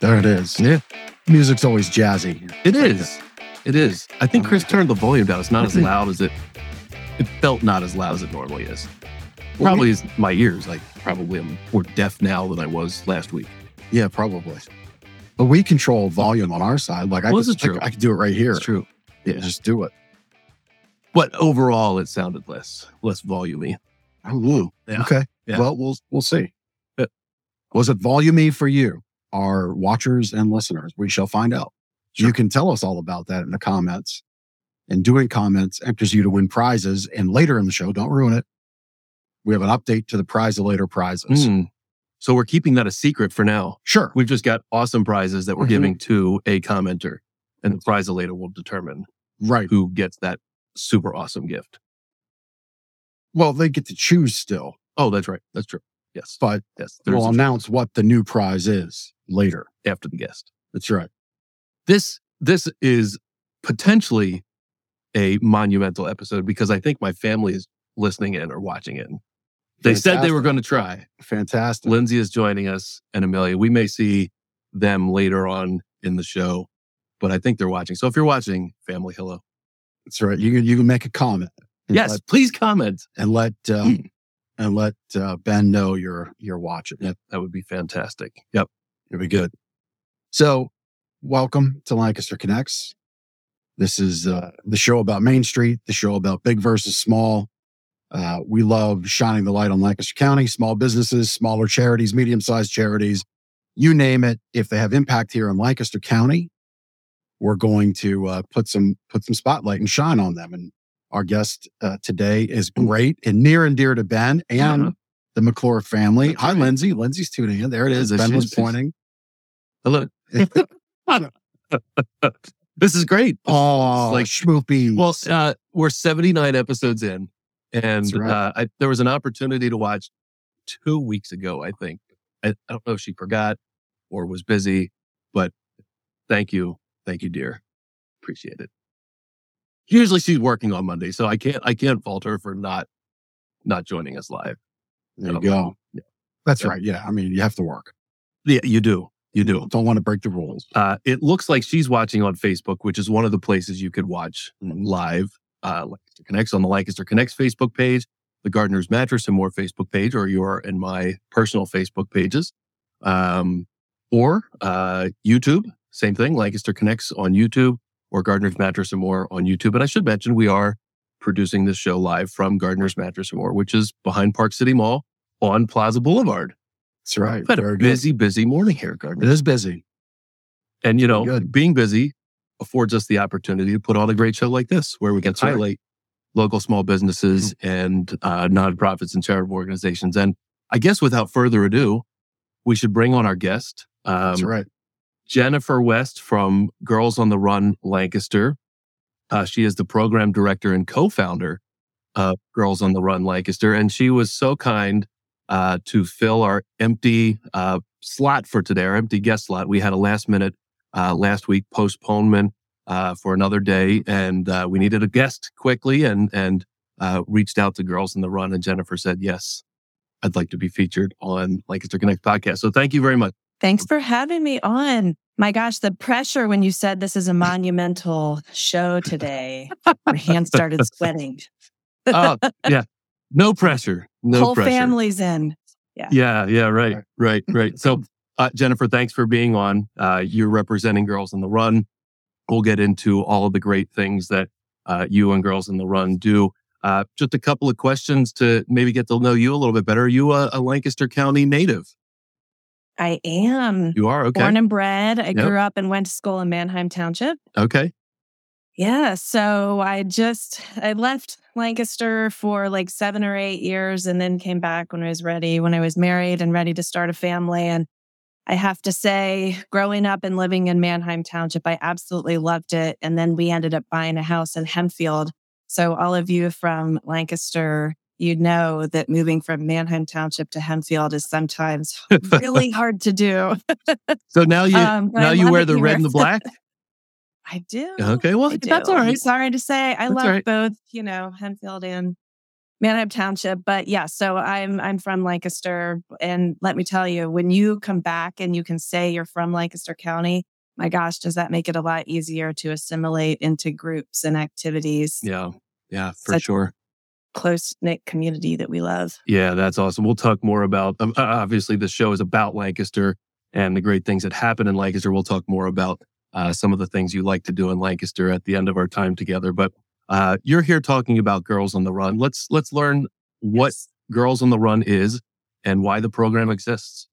There it is. Yeah. Music's always jazzy. It is. It is. I think Chris turned the volume down. It's not as loud as it. It felt not as loud as it normally is. Probably is my ears. Like probably I'm more deaf now than I was last week. Yeah, probably. But we control volume on our side. Like I, Well, could, this is true. I, I could do it right here. It's true. Yeah, just do it. But overall, it sounded less less volumey. Oh, Yeah. Okay. Yeah. Well, we'll we'll see. Yeah. Was it volumey for you, our watchers and listeners? We shall find out. You can tell us all about that in the comments. And doing comments enters you to win prizes. And later in the show, don't ruin it. We have an update to the prize of later prizes. Mm. So we're keeping that a secret for now. Sure. We've just got awesome prizes that we're Mhm. giving to a commenter, and the prize of later will determine Right. who gets that super awesome gift. Well, they get to choose still, Oh, that's right. That's true. Yes. but Yes. We'll announce what the new prize is later. after the guest. That's right. This this is potentially a monumental episode because I think my family is listening in or watching it. They said they were going to try. Fantastic. Lindsay is joining us and Amelia. We may see them later on in the show, but I think they're watching. So if you're watching, family, hello. That's right. You can you can make a comment. Yes, let- please comment. and let uh, and let uh, Ben know you're you're watching. Yep, that would be fantastic. Yep. it'd be good. So, welcome to Lancaster Connects. This is uh, the show about Main Street, the show about big versus small. Uh, we love shining the light on Lancaster County, small businesses, smaller charities, medium sized charities, you name it. If they have impact here in Lancaster County, we're going to uh, put some put some spotlight and shine on them. And our guest uh, today is great and near and dear to Ben and Uh-huh. the McClure family. That's Hi, right. Lindsay. Lindsay's tuning in. There it is. Ben was pointing. Hello. this is great. Oh, like- like schmoopy. Well, uh, we're 79 episodes in, and right. uh, I, there was an opportunity to watch two weeks ago, I think. I, I don't know if she forgot or was busy, but thank you. Thank you, dear. Appreciate it. Usually she's working on Monday, so I can't I can't fault her for not not joining us live. there you Um, go. yeah. That's Yeah. right. Yeah. I mean, you have to work. Yeah, you do. You do. Don't want to break the rules. Uh, it looks like she's watching on Facebook, which is one of the places you could watch live. Uh, Lancaster Connects on the Lancaster Connects Facebook page, the Gardner's Mattress and More Facebook page, or your and my personal Facebook pages, um, or uh, YouTube. Same thing, Lancaster Connects on YouTube, or Gardner's Mattress and More on YouTube. And I should mention we are producing this show live from Gardner's Mattress and More, which is behind Park City Mall on Plaza Boulevard. That's right. Had a Very good. busy, busy morning here, Gardner. It is busy. And you know, Good. being busy affords us the opportunity to put on a great show like this, where we can That's right. highlight local small businesses and uh, nonprofits and charitable organizations. And I guess without further ado, we should bring on our guest, That's um, right. Jennifer West from Girls on the Run Lancaster. Uh, she is the program director and co-founder of Girls on the Run Lancaster, and she was so kind uh, to fill our empty uh, slot for today, our empty guest slot. We had a last minute uh, last week postponement uh, for another day, and uh, we needed a guest quickly, and and uh, reached out to Girls on the Run, and Jennifer said yes. I'd like to be featured on Lancaster Connect podcast. So thank you very much. Thanks for having me on. My gosh, the pressure when you said this is a monumental show today. My hands started sweating. Oh, yeah. No pressure. No Whole pressure. family's in. Yeah, yeah, right, Right. right, right. So, uh, Jennifer, thanks for being on. Uh, you're representing Girls in the Run. We'll get into all of the great things that uh, you and Girls in the Run do. Uh, just a couple of questions to maybe get to know you a little bit better. Are you a, a Lancaster County native? I am You are okay. born and bred. I Yep. grew up and went to school in Manheim Township. okay. Yeah. So I just, I left Lancaster for like seven or eight years and then came back when I was ready, when I was married and ready to start a family. And I have to say, growing up and living in Manheim Township, I absolutely loved it. And then we ended up buying a house in Hempfield. So all of you from Lancaster, you know that moving from Manheim Township to Hempfield is sometimes really hard to do. So now you Um, now you wear the red and the black. I do. Okay, well that's all right. I'm sorry to say, I That's love right. both, you know, Hempfield and Manheim Township. But yeah, so I'm I'm from Lancaster, and let me tell you, when you come back and you can say you're from Lancaster County, my gosh, does that make it a lot easier to assimilate into groups and activities? Yeah, yeah, for Such- sure. Close knit community that we love. Yeah, that's awesome. We'll talk more about. Um, obviously, the show is about Lancaster and the great things that happen in Lancaster. We'll talk more about uh, some of the things you like to do in Lancaster at the end of our time together. But uh, you're here talking about Girls on the Run. Let's let's learn what Yes. Girls on the Run is and why the program exists.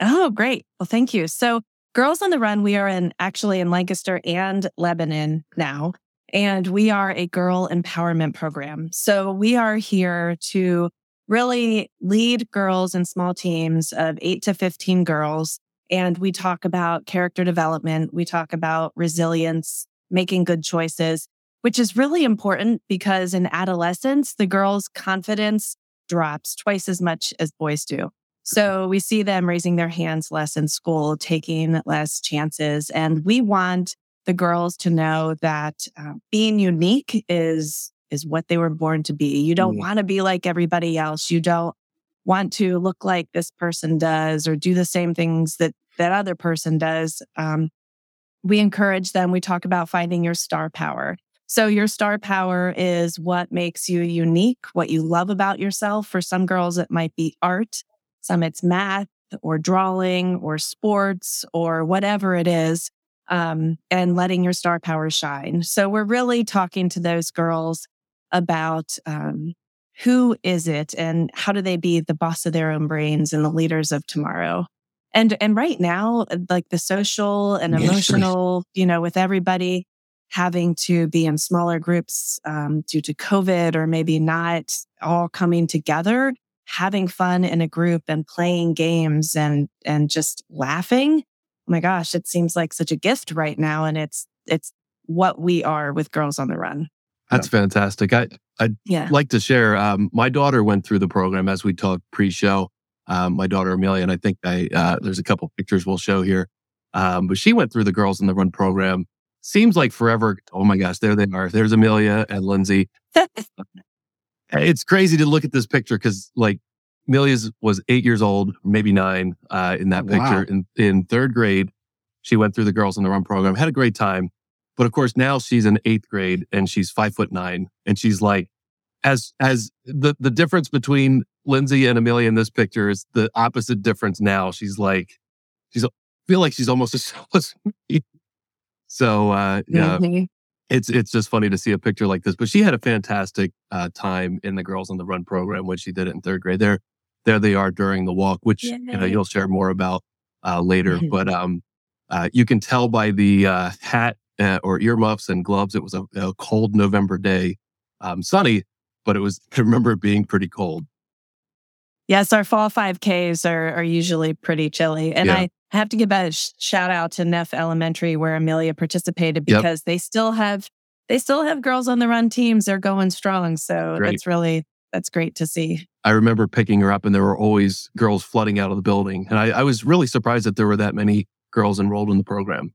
Oh, great. Well, thank you. So, Girls on the Run, we are in actually in Lancaster and Lebanon now, and we are a girl empowerment program. So, we are here to really lead girls in small teams of eight to 15 girls. And we talk about character development. We talk about resilience, making good choices, which is really important because in adolescence, the girls' confidence drops twice as much as boys do. So mm-hmm. we see them raising their hands less in school, taking less chances. And we want the girls to know that uh, being unique is, is what they were born to be. You don't Mm. want to be like everybody else. You don't want to look like this person does or do the same things that that other person does. Um, we encourage them. We talk about finding your star power. So your star power is what makes you unique, what you love about yourself. For some girls, it might be art. Some it's math or drawing or sports or whatever it is. Um, and letting your star power shine. So we're really talking to those girls about, um, who is it and how do they be the boss of their own brains and the leaders of tomorrow? And, and right now, like the social and emotional, you know, with everybody having to be in smaller groups, um, due to COVID or maybe not all coming together, having fun in a group and playing games and, and just laughing. Oh my gosh, it seems like such a gift right now. And it's, it's what we are with Girls on the Run. That's fantastic. I I'd Yeah. like to share. Um, my daughter went through the program as we talked pre-show. Um, my daughter Amelia, and I think I uh, there's a couple pictures we'll show here. Um, but she went through the Girls in the Run program. Seems like forever. Oh my gosh, there they are. There's Amelia and Lindsay. It's crazy to look at this picture because like Amelia's was eight years old, maybe nine, uh, in that picture. Wow. In in third grade, she went through the Girls in the Run program, had a great time. But of course, now she's in eighth grade and she's five foot nine, and she's like, as as the the difference between Lindsay and Amelia in this picture is the opposite difference. Now she's like, she's I feel like she's almost as tall as me. So uh, yeah, Mhm. it's it's just funny to see a picture like this. But she had a fantastic uh, time in the Girls on the Run program when she did it in third grade. There, there they are during the walk, which you know you'll share more about uh, later. But um, uh, you can tell by the uh, hat uh, or earmuffs and gloves, it was a, a cold November day, um, sunny, but it was. I remember it being pretty cold. Yes, our fall 5Ks are, are usually pretty chilly. And Yeah. I have to give a sh- shout out to Neff Elementary where Amelia participated Yep. because they still have they still have girls on the run teams. They're going strong. So Great. it's really that's great to see. I remember picking her up, and there were always girls flooding out of the building, and I, I was really surprised that there were that many girls enrolled in the program.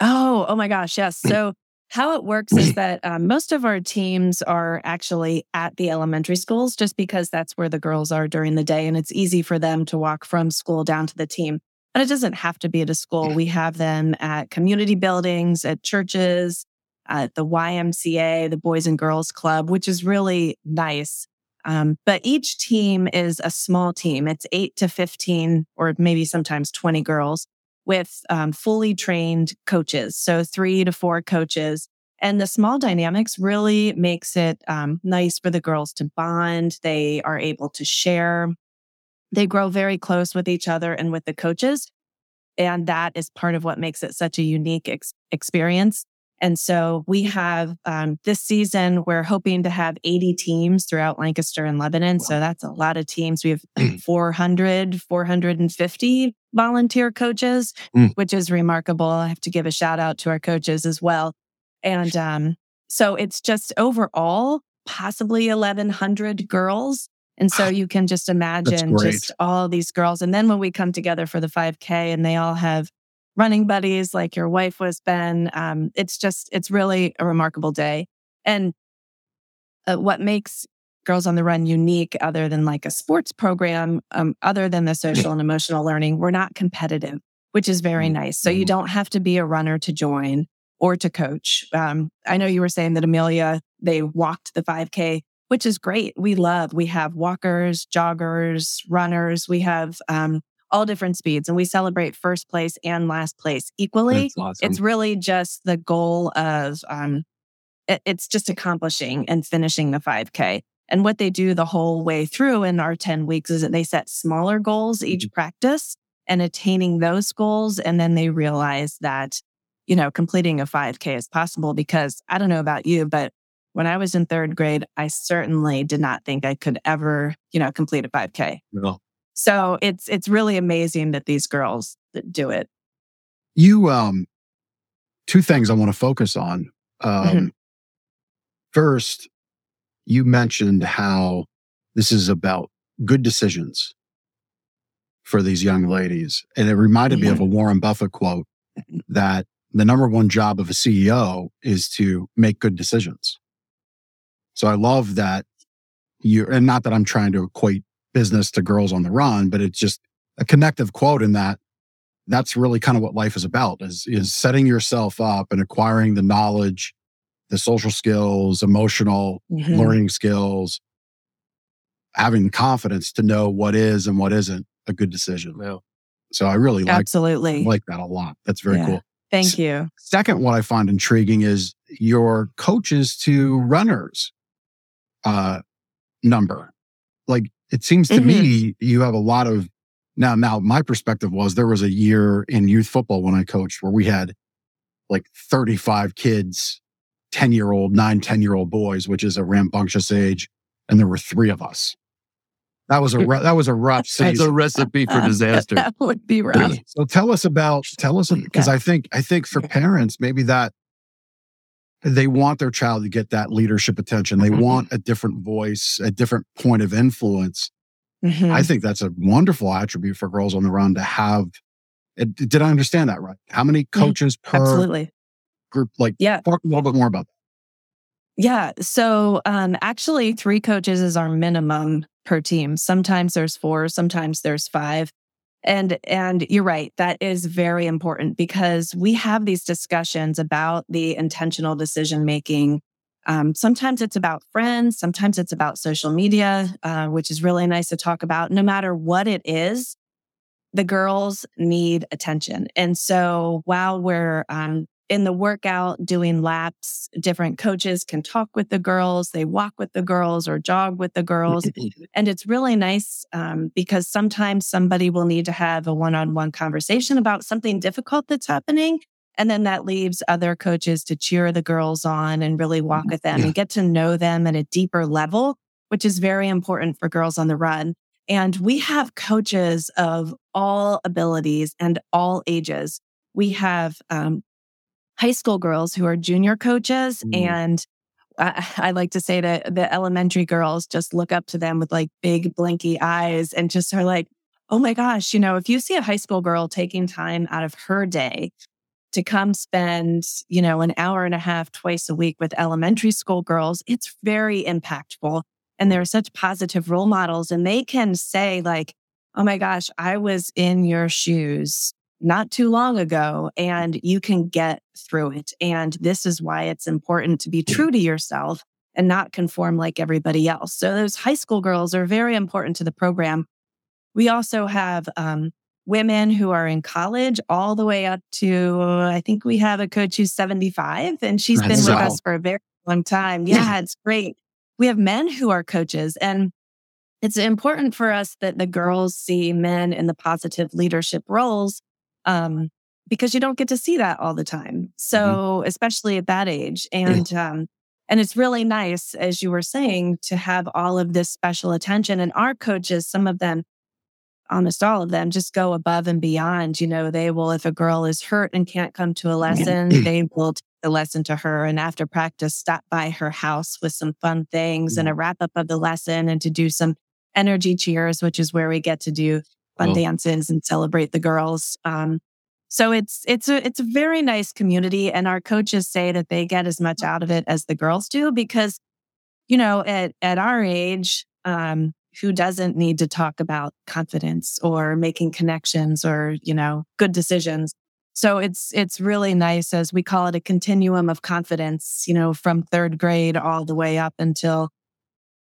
Oh, oh my gosh. Yes. So how it works is that um, most of our teams are actually at the elementary schools just because that's where the girls are during the day and it's easy for them to walk from school down to the team. But it doesn't have to be at a school. We have them at community buildings, at churches, at the YMCA, the Boys and Girls Club, which is really nice. Um, but each team is a small team. It's eight to 15 or maybe sometimes 20 girls with um, fully trained coaches. So three to four coaches. And the small dynamics really makes it um, nice for the girls to bond. They are able to share. They grow very close with each other and with the coaches. And that is part of what makes it such a unique ex- experience. And so we have um, this season, we're hoping to have 80 teams throughout Lancaster and Lebanon. So that's a lot of teams. We have 400, 450 volunteer coaches, Mm. which is remarkable. I have to give a shout out to our coaches as well. And um, so it's just overall possibly 1,100 girls. And so you can just imagine just all these girls. And then when we come together for the 5K and they all have running buddies like your wife was, Ben, um, it's just, it's really a remarkable day. And uh, what makes Girls on the Run unique other than like a sports program, um, other than the social and emotional learning. We're not competitive, which is very nice. So you Mhm. don't have to be a runner to join or to coach. Um, I know you were saying that Amelia, they walked the 5K, which is great. We love, we have walkers, joggers, runners. We have um, all different speeds and we celebrate first place and last place equally. Awesome. It's really just the goal of, um, it- it's just accomplishing and finishing the 5K. And what they do the whole way through in our 10 weeks is that they set smaller goals each practice and attaining those goals. And then they realize that, you know, completing a 5K is possible because I don't know about you, but when I was in third grade, I certainly did not think I could ever, you know, complete a 5K. No. So it's, it's really amazing that these girls that do it. You, um, two things I want to focus on. Um, Mhm. First, you mentioned how this is about good decisions for these young ladies. And it reminded me of a Warren Buffett quote that the number one job of a CEO is to make good decisions. So I love that you, and not that I'm trying to equate business to girls on the run, but it's just a connective quote in that that's really kind of what life is about is, is setting yourself up and acquiring the knowledge, the social skills, emotional Mhm. learning skills, having the confidence to know what is and what isn't a good decision. No. So I really like, Absolutely. like that a lot. That's very Yeah. cool. Thank you. Second, what I find intriguing is your coaches to runners uh, number. Like it seems to me mm-hmm. you have a lot of now. Now my perspective was there was a year in youth football when I coached where we had like 35 kids, 10 year old, nine, 10 year old boys, which is a rambunctious age. And there were three of us. That was a, mm. ru- that was a rough That's season. a recipe for disaster. that would be rough. So tell us about tell us because I think I think for parents maybe that they want their child to get that leadership attention. They Mhm. want a different voice, a different point of influence. Mhm. I think that's a wonderful attribute for girls on the run to have. It, did I understand that right? How many coaches per Absolutely. group? Like, Yeah. talk a little bit more about that. Yeah. So um, actually, three coaches is our minimum per team. Sometimes there's four, sometimes there's five. And and you're right, that is very important because we have these discussions about the intentional decision making. Um, sometimes it's about friends, sometimes it's about social media, uh, which is really nice to talk about. No matter what it is, the girls need attention. And so while we're um, in the workout doing laps, different coaches can talk with the girls, they walk with the girls or jog with the girls. and it's really nice um, because sometimes somebody will need to have a one on one conversation about something difficult that's happening. And then that leaves other coaches to cheer the girls on and really walk with them and get to know them at a deeper level, which is very important for girls on the run. And we have coaches of all abilities and all ages. We have um, high school girls who are junior coaches Mm. and I, I like to say that the elementary girls, just look up to them with like big blinky eyes and just are like, oh my gosh, you know, if you see a high school girl taking time out of her day to come spend, you know, an hour and a half twice a week with elementary school girls, it's very impactful. And they're such positive role models. And they can say, like, oh my gosh, I was in your shoes not too long ago and you can get through it. And this is why it's important to be true to yourself and not conform like everybody else. So those high school girls are very important to the program. We also have um, women who are in college all the way up to, I think we have a coach who's 75 and she's been with so- us for a very long time. Yeah, it's great. We have men who are coaches and it's important for us that the girls see men in the positive leadership roles um, because you don't get to see that all the time. So, especially at that age. And, um, and it's really nice, as you were saying, to have all of this special attention. And our coaches, some of them, almost all of them, just go above and beyond. You know, they will, if a girl is hurt and can't come to a lesson, they will take the lesson to her. And after practice, stop by her house with some fun things and a wrap up of the lesson and to do some energy cheers, which is where we get to do fun Cool. dances and celebrate the girls. Um, so it's it's a it's a very nice community, and our coaches say that they get as much out of it as the girls do because you know, at, at our age, um, who doesn't need to talk about confidence or making connections or, you know, good decisions. So it's, it's really nice as we call it a continuum of confidence, you know, from third grade all the way up until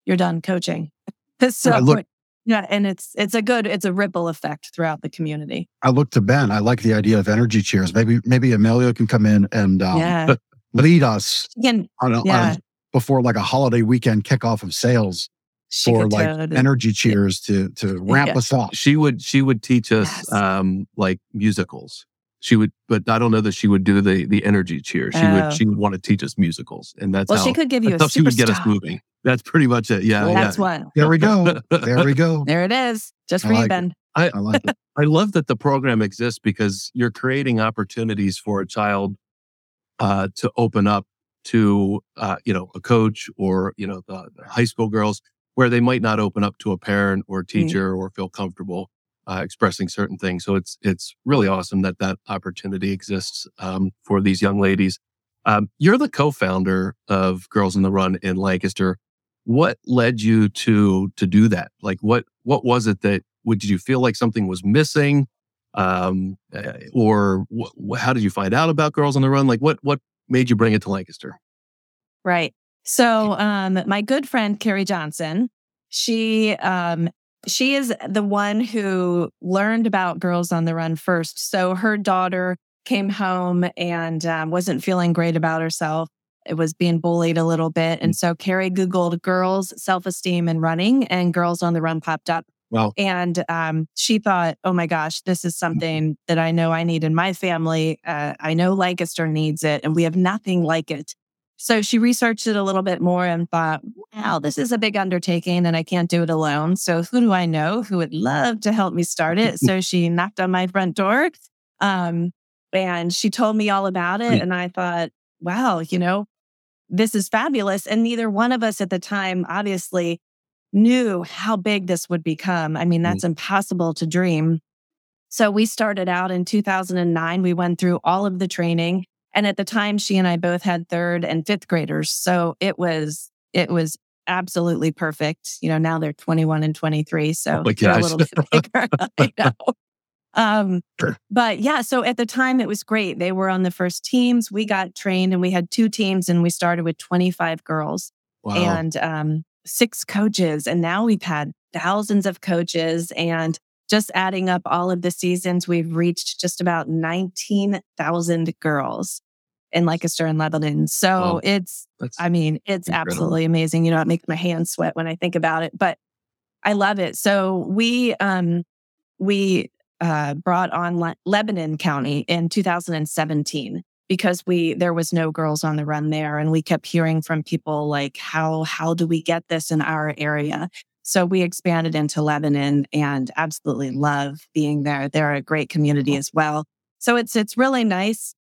you're done coaching. so look, yeah, and it's it's a good it's a ripple effect throughout the community. I look to Ben. I like the idea of energy cheers. Maybe maybe Amelia can come in and um, yeah. lead us can, on a, yeah. on, before like a holiday weekend kickoff of sales she for like energy cheers to to ramp yeah. us up. She would she would teach us yes. um like musicals. She would, but I don't know that she would do the the energy cheer. She oh. would she would want to teach us musicals, and that's well. How, she could give you a she would get us moving. That's pretty much it. Yeah, well, yeah. that's what. There we go. There we go. there it is. Just for like you, Ben. I, I like it. I love that the program exists because you're creating opportunities for a child uh, to open up to uh, you know a coach or you know the, the, high school girls where they might not open up to a parent or mm. teacher mm. or feel comfortable uh, expressing certain things. So it's it's really awesome that that opportunity exists um, for these young ladies. Um, you're the co-founder of Girls in the Run in Lancaster. What led you to to do that? Like what what was it that would did you feel like something was missing, um, eh, or wh- how did you find out about Girls on the Run? Like what what made you bring it to Lancaster? Right. So um, my good friend Carrie Johnson, she um, she is the one who learned about Girls on the Run first. So her daughter came home and um, wasn't feeling great about herself. It was being bullied a little bit. And mm. so Carrie Googled girls self esteem and running, and Girls on the Run popped up. Wow. And um, she thought, oh my gosh, this is something that I know I need in my family. Uh, I know Lancaster needs it, and we have nothing like it. So she researched it a little bit more and thought, wow, this is a big undertaking and I can't do it alone. So who do I know who would love to help me start it? so she knocked on my front door um, and she told me all about it. And I thought, wow, you know, this is fabulous. And neither one of us at the time obviously knew how big this would become. I mean, that's impossible to dream. So we started out in 2009. We went through all of the training and at the time, she and I both had third and fifth graders. So it was, it was absolutely perfect. You know, now they're 21 and 23. So oh they're a little bit bigger. I know. Um, but yeah, so at the time it was great. They were on the first teams. We got trained and we had two teams and we started with 25 girls wow. and um, six coaches. And now we've had thousands of coaches and just adding up all of the seasons, we've reached just about 19,000 girls in Lancaster and Lebanon. So it's, I mean, it's incredible. absolutely amazing. You know, it makes my hands sweat when I think about it, but I love it. So we, um, we, uh, brought on Le- Lebanon County in 2017 because we there was no girls on the run there and we kept hearing from people like how how do we get this in our area so we expanded into lebanon and absolutely love being there they're a great community as well so it's it's really nice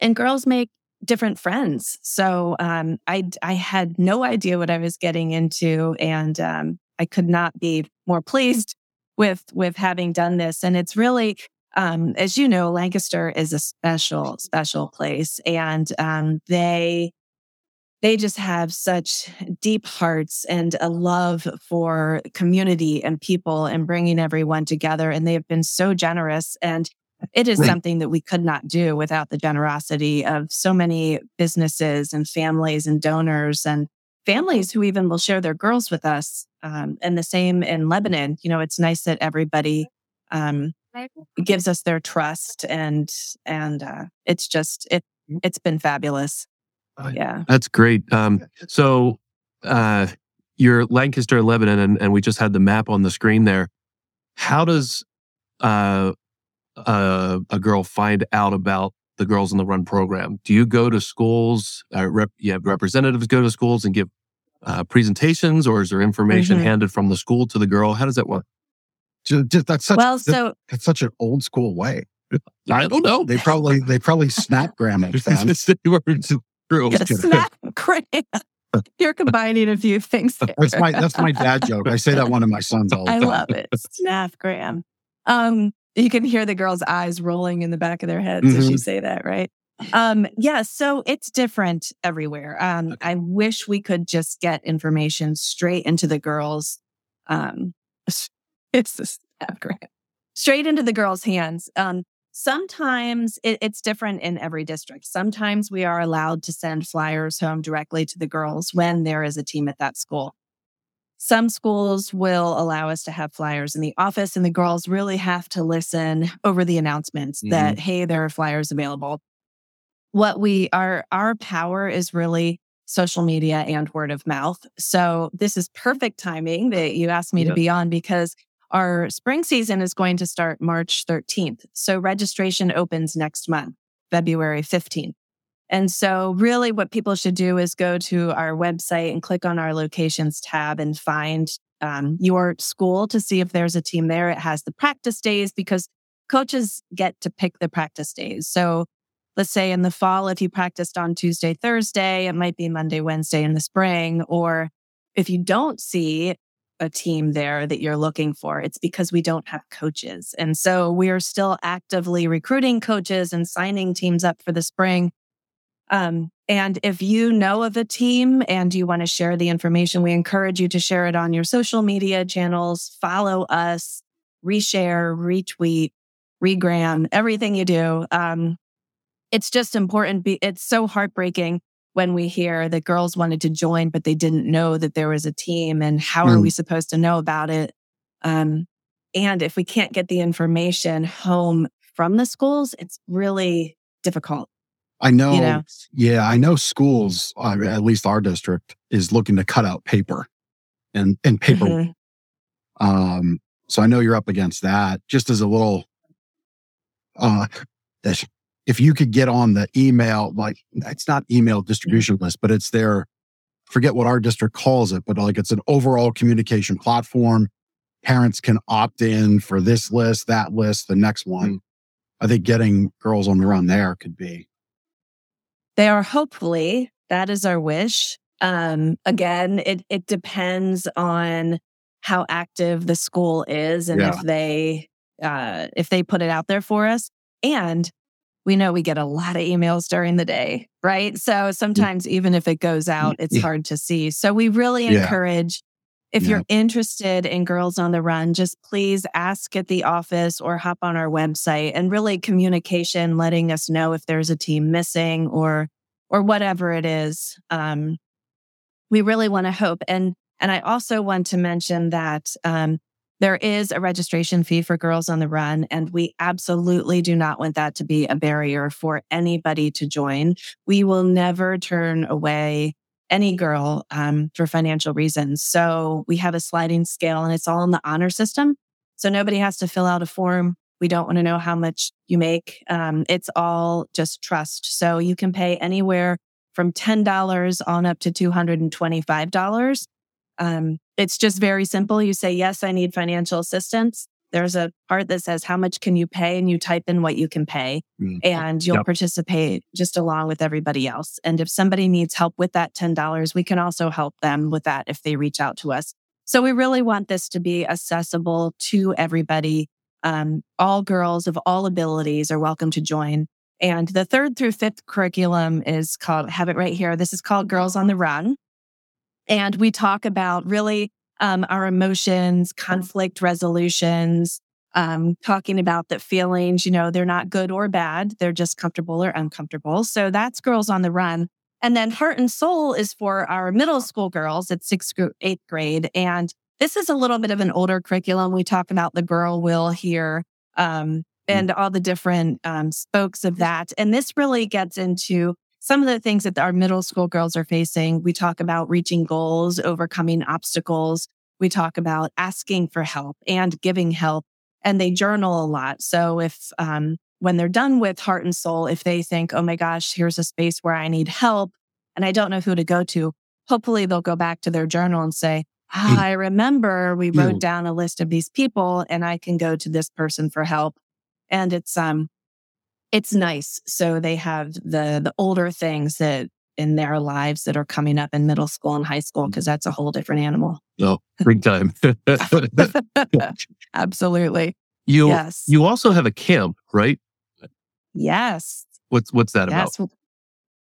and girls make different friends. So um, I I had no idea what I was getting into, and um, I could not be more pleased with with having done this. And it's really, um, as you know, Lancaster is a special special place, and um, they they just have such deep hearts and a love for community and people and bringing everyone together. And they have been so generous and it is right. something that we could not do without the generosity of so many businesses and families and donors and families who even will share their girls with us. Um, and the same in Lebanon. You know, it's nice that everybody um, gives us their trust, and and uh, it's just it it's been fabulous. Yeah, that's great. Um, so uh, you're Lancaster, Lebanon, and, and we just had the map on the screen there. How does uh, uh, a girl find out about the Girls on the Run program? Do you go to schools? Uh, rep, you have representatives go to schools and give uh, presentations, or is there information mm-hmm. handed from the school to the girl? How does that work? Just, that's such well, so that's such an old school way. I don't know. They probably they probably snapgram it. True. Snapgram. You're combining a few things. There. That's my that's my dad joke. I say that one of my sons all the time. I love it. Snapgram. Um, you can hear the girls' eyes rolling in the back of their heads mm-hmm. as you say that, right? Um, yeah, so it's different everywhere. Um, I wish we could just get information straight into the girls. Um, it's the Snapgram straight into the girls' hands. Um, sometimes it, it's different in every district. Sometimes we are allowed to send flyers home directly to the girls when there is a team at that school. Some schools will allow us to have flyers in the office, and the girls really have to listen over the announcements mm-hmm. that, hey, there are flyers available. What we are, our power is really social media and word of mouth. So this is perfect timing that you asked me yeah. to be on because our spring season is going to start March 13th. So registration opens next month, February 15th. And so, really, what people should do is go to our website and click on our locations tab and find um, your school to see if there's a team there. It has the practice days because coaches get to pick the practice days. So, let's say in the fall, if you practiced on Tuesday, Thursday, it might be Monday, Wednesday in the spring. Or if you don't see a team there that you're looking for. It's because we don't have coaches. And so we are still actively recruiting coaches and signing teams up for the spring. Um, and if you know of a team and you want to share the information, we encourage you to share it on your social media channels, follow us, reshare, retweet, regram, everything you do. Um, it's just important. Be- It's so heartbreaking when we hear that girls wanted to join, but they didn't know that there was a team and how mm. are we supposed to know about it? Um, and if we can't get the information home from the schools, it's really difficult. I know, you know? yeah, I know schools, uh, at least our district, is looking to cut out paper and, and paper. Mm-hmm. Um, so I know you're up against that. Just as a little, uh, if you could get on the email, like it's not email distribution list, but it's their, forget what our district calls it, but like it's an overall communication platform. Parents can opt in for this list, that list, the next one. I think getting girls on the run there could be. They are hopefully, that is our wish. Um, again, it, it depends on how active the school is and yeah. if they, uh, if they put it out there for us. And we know we get a lot of emails during the day, right? So mm. sometimes even if it goes out, it's hard to see. So we really encourage if you're interested in Girls on the Run, just please ask at the office or hop on our website and really communication, letting us know if there's a team missing or or whatever it is. Um, we really want to hope. And and I also want to mention that um, there is a registration fee for Girls on the Run, and we absolutely do not want that to be a barrier for anybody to join. We will never turn away any girl um, for financial reasons. So we have a sliding scale and it's all in the honor system. So nobody has to fill out a form. We don't want to know how much you make. Um, it's all just trust. So you can pay anywhere from $10 on up to $225. Um, it's just very simple. You say, yes, I need financial assistance. There's a part that says, how much can you pay? And you type in what you can pay mm. and you'll yep. participate just along with everybody else. And if somebody needs help with that $10, we can also help them with that if they reach out to us. So we really want this to be accessible to everybody. Um, all girls of all abilities are welcome to join. And the third through fifth curriculum is called, have it right here. This is called Girls on the Run. And we talk about really um, our emotions, conflict resolutions, um, talking about that feelings, you know, they're not good or bad. They're just comfortable or uncomfortable. So that's Girls on the Run. And then Heart and Soul is for our middle school girls at sixth, eighth grade. And this is a little bit of an older curriculum. We talk about the girl will here um, mm. and all the different um, spokes of that. And this really gets into some of the things that our middle school girls are facing. We talk about reaching goals, overcoming obstacles. We talk about asking for help and giving help, and they journal a lot. So if, um, when they're done with heart and soul, if they think, oh my gosh, here's a space where I need help and I don't know who to go to, hopefully they'll go back to their journal and say, ah, I remember we wrote down a list of these people and I can go to this person for help. And it's, um, it's nice. So they have the the older things that in their lives that are coming up in middle school and high school because that's a whole different animal. Oh, big time. Absolutely. You yes. you also have a camp, right? Yes. What's what's that Yes. about?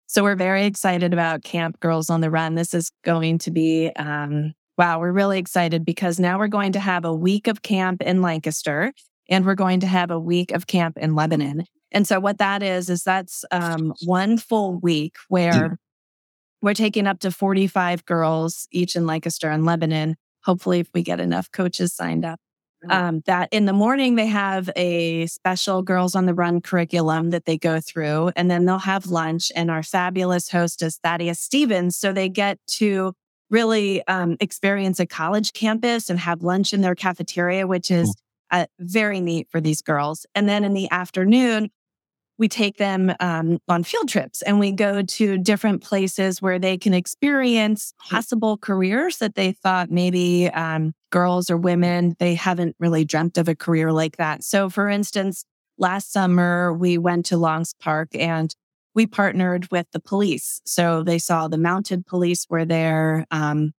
So we're very excited about Camp Girls on the Run. This is going to be, um, wow, we're really excited because now we're going to have a week of camp in Lancaster and we're going to have a week of camp in Lebanon. And so what that is, is that's um, one full week where we're taking up to 45 girls each in Lancaster and Lebanon. Hopefully, if we get enough coaches signed up. Um, that in the morning they have a special girls on the run curriculum that they go through and then they'll have lunch and our fabulous host is thaddeus stevens so they get to really um, experience a college campus and have lunch in their cafeteria which is uh, very neat for these girls and then in the afternoon we take them um, on field trips and we go to different places where they can experience possible careers that they thought maybe um, girls or women they haven't really dreamt of a career like that. So for instance last summer we went to longs park and we partnered with the police. So they saw the mounted police were there um,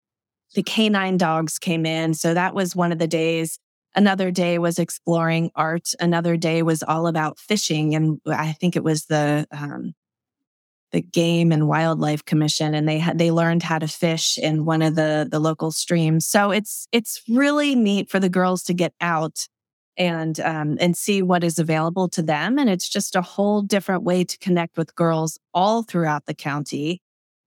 the canine dogs came in. So that was one of the days Another day was exploring art. Another day was all about fishing. And I think it was the, um, the Game and Wildlife Commission, and they had they learned how to fish in one of the the local streams. So it's it's really neat for the girls to get out and um, and see what is available to them, and it's just a whole different way to connect with girls all throughout the county,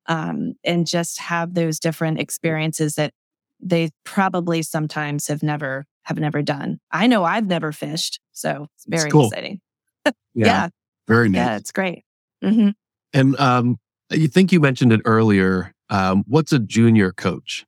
um, and just have those different experiences that they probably sometimes have never have never done. I know I've never fished, so it's very cool. exciting. yeah, Very neat. yeah, it's great. hmm And um, you think you mentioned it earlier. Um, what's a junior coach?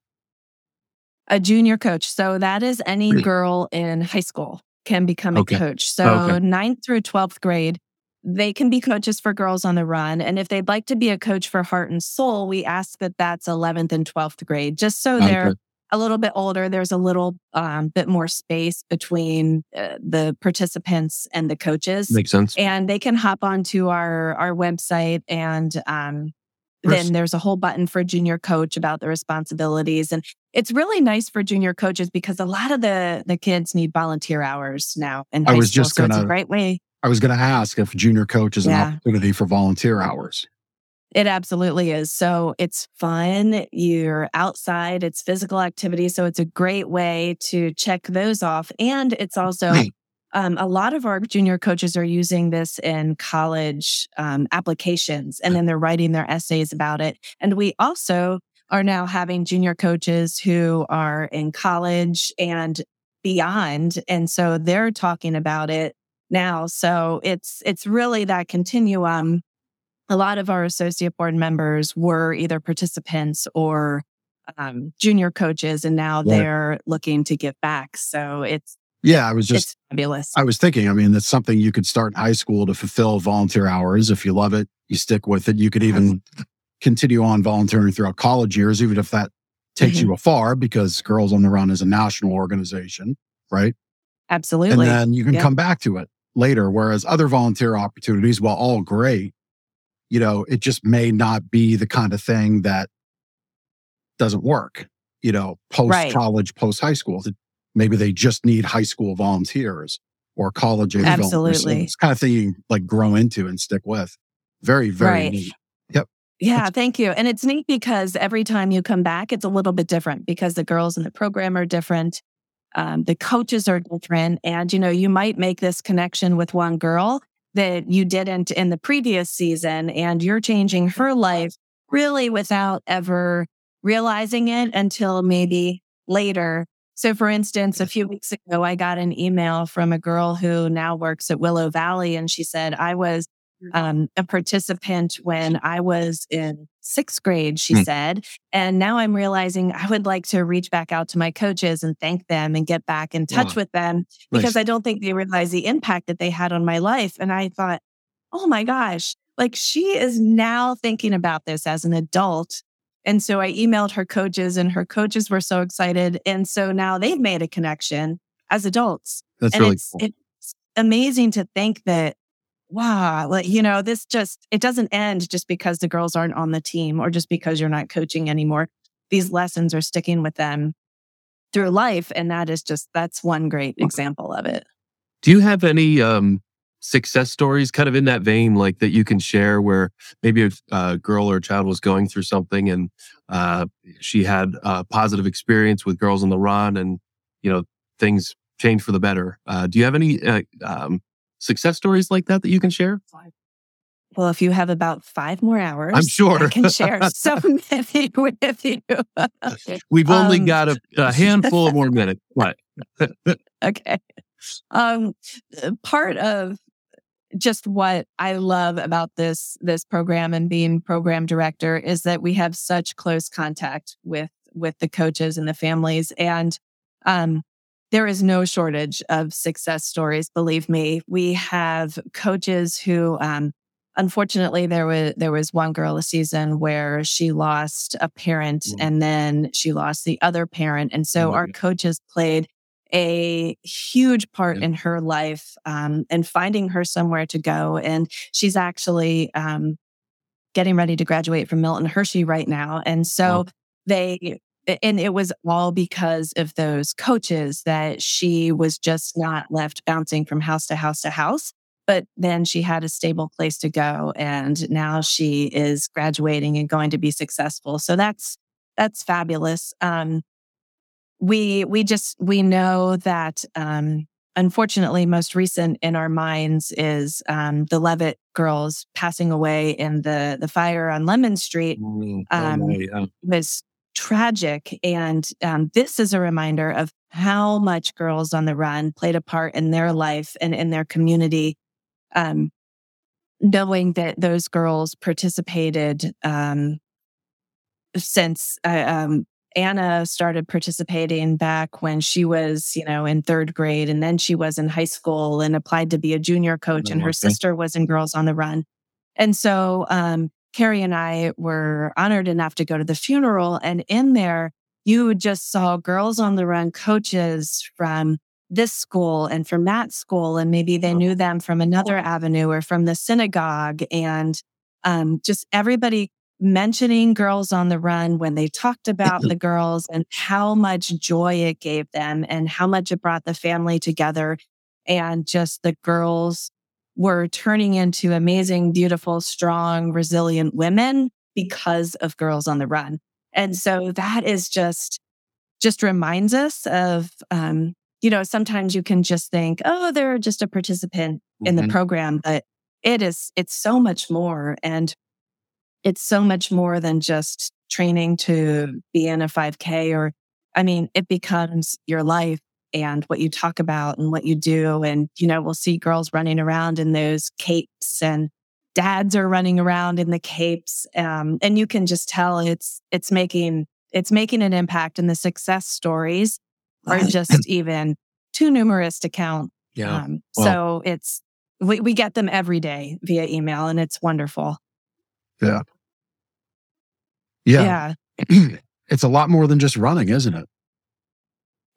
A junior coach. So that is any girl in high school can become Okay. a coach. So Okay. ninth through 12th grade, they can be coaches for girls on the run. And if they'd like to be a coach for heart and soul, we ask that that's 11th and 12th grade, just so they're Okay. A little bit older. There's a little um, bit more space between uh, the participants and the coaches. Makes sense. and they can hop onto our our website and um, then there's a whole button for junior coach about the responsibilities and it's really nice for junior coaches because a lot of the the kids need volunteer hours now And I was school just so it's a gonna- great way I was going to ask if junior coach is an opportunity for volunteer hours. It absolutely is. So it's fun. You're outside. It's physical activity. So it's a great way to check those off. And it's also Right. um, a lot of our junior coaches are using this in college um, applications and then they're writing their essays about it. And we also are now having junior coaches who are in college and beyond. And so they're talking about it now. So it's, it's really that continuum a lot of our associate board members were either participants or um, junior coaches, and now Right. they're looking to give back. So it's Yeah, I was just fabulous. I was thinking, I mean, that's something you could start in high school to fulfill volunteer hours. If you love it, you stick with it. You could even continue on volunteering throughout college years, even if that takes Mm-hmm. you afar, because Girls on the Run is a national organization, right? Absolutely. And then you can Yeah. come back to it later. Whereas other volunteer opportunities, while all great, you know, it just may not be the kind of thing that doesn't work, you know, post Right. college, post high school. Maybe they just need high school volunteers or college age. Absolutely. It's kind of thing you like grow into and stick with. Very, very Right. neat. Yep. Yeah, thank you. And it's neat because every time you come back, it's a little bit different because the girls in the program are different. Um, the coaches are different. And, you know, you might make this connection with one girl that you didn't in the previous season, and you're changing her life really without ever realizing it until maybe later. So, for instance, a few weeks ago, I got an email from a girl who now works at Willow Valley, and she said, I was um, a participant when I was in sixth grade, she Hmm. said. And now I'm realizing I would like to reach back out to my coaches and thank them and get back in touch Wow. with them because I don't think they realize the impact that they had on my life. And I thought, oh my gosh, like she is now thinking about this as an adult. And so I emailed her coaches and her coaches were so excited. And so now they've made a connection as adults That's and really it's cool. it's amazing to think that wow like you know this just it doesn't end just because the girls aren't on the team or just because you're not coaching anymore these lessons are sticking with them through life and that is just that's one great example of it Do you have any um, success stories kind of in that vein, like that you can share where maybe a, a girl or a child was going through something and uh, she had a positive experience with Girls on the Run and, you know, things changed for the better. Uh, do you have any uh, um, success stories like that that you can share? Well, if you have about five more hours, I'm sure I can share so many with you. We've only Um, got a, a handful of more minutes. What? okay. Um, uh, part of just what I love about this this program and being program director is that we have such close contact with with the coaches and the families, and um, there is no shortage of success stories. Believe me, we have coaches who. Um, Unfortunately, there was there was one girl a season where she lost a parent Mm. and then she lost the other parent, and so our coaches played a huge part Yeah. in her life um, and finding her somewhere to go. And she's actually um, getting ready to graduate from Milton Hershey right now. And so Wow. they, and it was all because of those coaches that she was just not left bouncing from house to house to house. But then she had a stable place to go, and now she is graduating and going to be successful. So that's that's fabulous. Um, we we just we know that um unfortunately most recent in our minds is um the levitt girls passing away in the the fire on lemon street Mm, Um, oh, yeah. was tragic and um, this is a reminder of how much girls on the run played a part in their life and in their community um, knowing that those girls participated um, since uh, um, Anna started participating back when she was, you know, in third grade, and then she was in high school and applied to be a junior coach, and her sister was in Girls on the Run. And so um, Carrie and I were honored enough to go to the funeral, and in there, you just saw Girls on the Run coaches from this school and from that school, and maybe they Oh. knew them from another avenue or from the synagogue, and um, just everybody mentioning girls on the run when they talked about the girls and how much joy it gave them and how much it brought the family together. And just the girls were turning into amazing, beautiful, strong, resilient women because of girls on the run. And so that is just, just reminds us of, um, you know, sometimes you can just think, oh, they're just a participant in the Mhm. program, but it is, it's so much more. And it's so much more than just training to be in a 5K or, I mean, it becomes your life and what you talk about and what you do. And, you know, we'll see girls running around in those capes and dads are running around in the capes. Um, and you can just tell it's, it's making, it's making an impact and the success stories are just even too numerous to count. Yeah. Um, so it's, we, we get them every day via email and it's wonderful. Yeah. yeah. it's a lot more than just running, isn't it?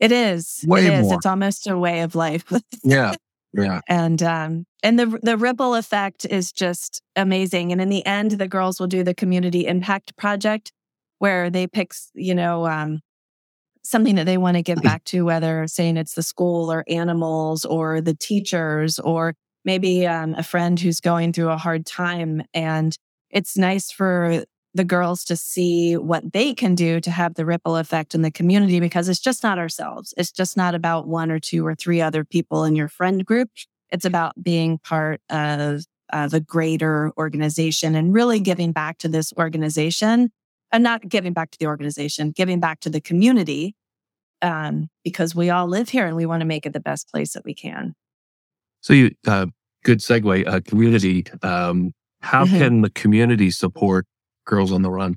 It is. Way it is. more. It's almost a way of life. Yeah. Yeah. and um and the the ripple effect is just amazing. And in the end, the girls will do the community impact project where they pick, you know, um something that they want to give back to, whether saying it's the school or animals or the teachers or maybe um, a friend who's going through a hard time. And it's nice for the girls to see what they can do to have the ripple effect in the community because it's just not ourselves. It's just not about one or two or three other people in your friend group. It's about being part of uh, the greater organization and really giving back to this organization and not giving back to the organization, giving back to the community um, because we all live here and we want to make it the best place that we can. So you, uh, good segue, uh, community. Um, how Mhm. can the community support Girls on the Run?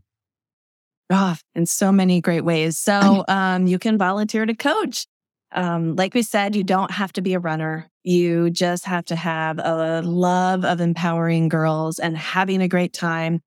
Oh, in so many great ways. So um, you can volunteer to coach. Um, like we said, you don't have to be a runner. You just have to have a love of empowering girls and having a great time.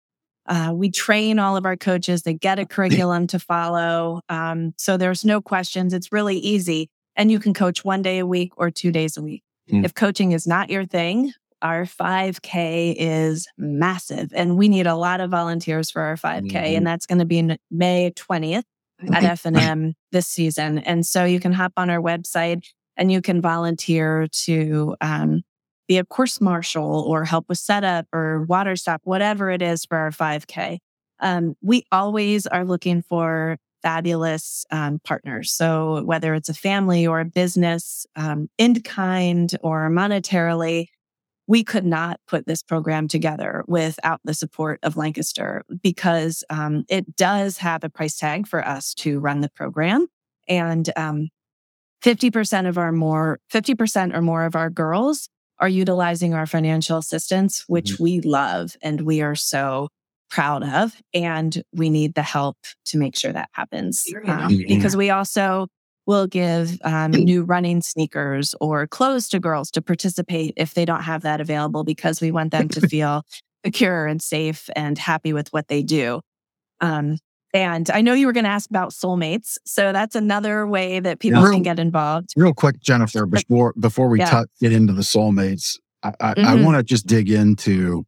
Uh, we train all of our coaches. They get a curriculum to follow. Um, so there's no questions. It's really easy. And you can coach one day a week or two days a week. Hmm. If coaching is not your thing, our 5K is massive and we need a lot of volunteers for our 5K. Mhm. And that's going to be May 20th at F&M this season. And so you can hop on our website and you can volunteer to, um, be a course marshal or help with setup or water stop, whatever it is for our 5K. Um, we always are looking for fabulous um, partners. So whether it's a family or a business, um, in kind or monetarily, we could not put this program together without the support of Lancaster because um, it does have a price tag for us to run the program. And um, 50% of our more, 50% or more of our girls are utilizing our financial assistance, which mm-hmm. we love and we are so proud of. And we need the help to make sure that happens. Um, mm-hmm. Because we also will give um, new running sneakers or clothes to girls to participate if they don't have that available because we want them to feel secure and safe and happy with what they do. Um, and I know you were going to ask about soulmates, so that's another way that people real, can get involved. Real quick, Jennifer, before before we yeah. t- get into the soulmates, I, I, mm-hmm. I want to just dig into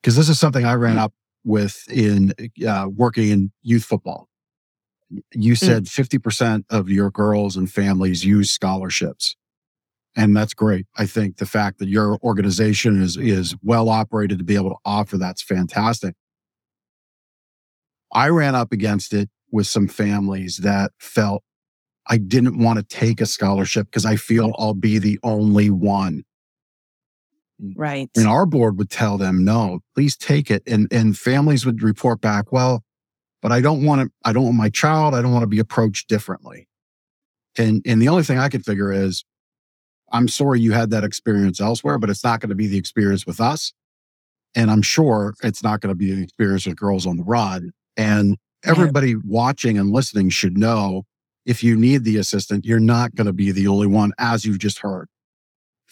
because this is something I ran up with in uh, working in youth football you mm. said mm. 50% of your girls and families use scholarships. And that's great. I think the fact that your organization is, is well operated to be able to offer that's fantastic. I ran up against it with some families that felt I didn't want to take a scholarship because I feel I'll be the only one. Right. And our board would tell them, no, please take it. And, and families would report back, well, but I don't want to, I don't want my child, I don't want to be approached differently. And, and the only thing I could figure is, I'm sorry you had that experience elsewhere, but it's not going to be the experience with us. And I'm sure it's not going to be the experience with Girls on the Run. And everybody yeah. watching and listening should know if you need the assistant, you're not going to be the only one, as you've just heard.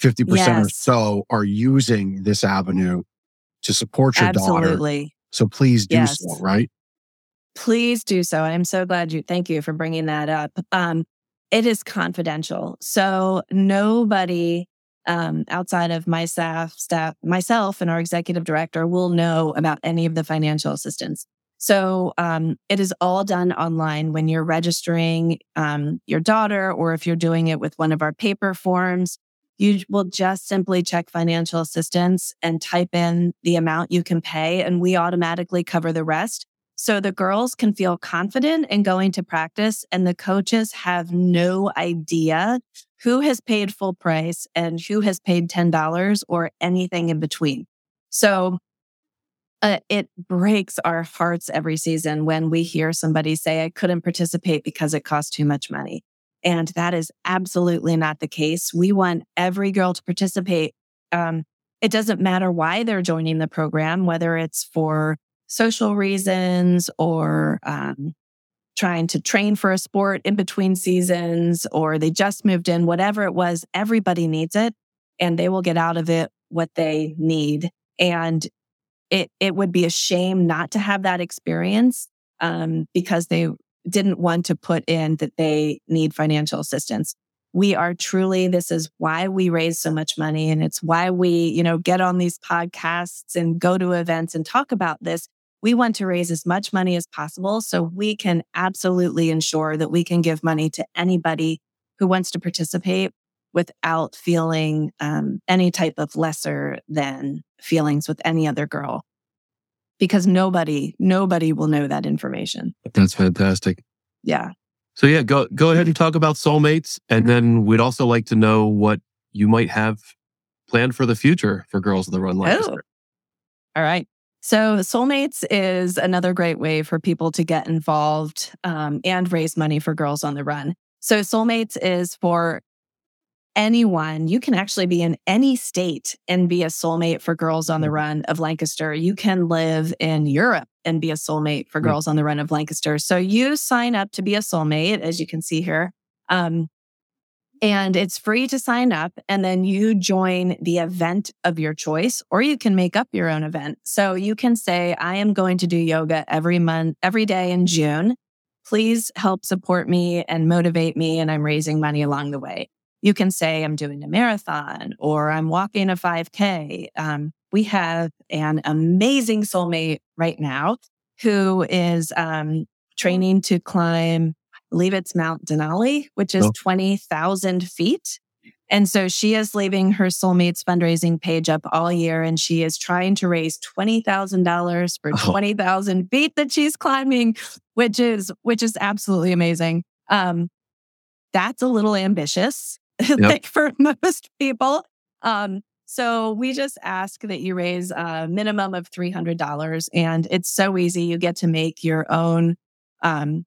50% yes. or so are using this avenue to support your Absolutely. daughter. So please do yes. so, right? Please do so. I'm so glad you, thank you for bringing that up. Um, it is confidential. So nobody um, outside of my staff, staff, myself and our executive director will know about any of the financial assistance. So um, it is all done online when you're registering um, your daughter, or if you're doing it with one of our paper forms. You will just simply check financial assistance and type in the amount you can pay, and we automatically cover the rest. So the girls can feel confident in going to practice and the coaches have no idea who has paid full price and who has paid $10 or anything in between. So uh, it breaks our hearts every season when we hear somebody say, I couldn't participate because it cost too much money. And that is absolutely not the case. We want every girl to participate. Um, it doesn't matter why they're joining the program, whether it's for social reasons or um, trying to train for a sport in between seasons or they just moved in, whatever it was, everybody needs it and they will get out of it what they need. And it, it would be a shame not to have that experience um, because they didn't want to put in that they need financial assistance. We are truly, this is why we raise so much money. And it's why we, you know, get on these podcasts and go to events and talk about this we want to raise as much money as possible so we can absolutely ensure that we can give money to anybody who wants to participate without feeling um, any type of lesser than feelings with any other girl. Because nobody nobody will know that information. That's fantastic. Yeah. So yeah go go ahead and talk about soulmates and then we'd also like to know what you might have planned for the future for girls of the run oh. all right so, Soulmates is another great way for people to get involved um, and raise money for Girls on the Run. So, Soulmates is for anyone. You can actually be in any state and be a soulmate for Girls on the mm-hmm. Run of Lancaster. You can live in Europe and be a soulmate for Girls on the Run of Lancaster. So, you sign up to be a soulmate, as you can see here. Um, and it's free to sign up. And then you join the event of your choice, or you can make up your own event. So you can say, I am going to do yoga every month, every day in June. Please help support me and motivate me. And I'm raising money along the way. You can say, I'm doing a marathon or I'm walking a 5K. Um, we have an amazing soulmate right now who is um, training to climb believe it's Mount Denali, which is oh. 20,000 feet. And so she is leaving her soulmates fundraising page up all year and she is trying to raise $20,000 for Oh. 20,000 feet that she's climbing, which is, which is absolutely amazing. Um, that's a little ambitious like for most people. Um, so we just ask that you raise a minimum of $300 and it's so easy. You get to make your own, um,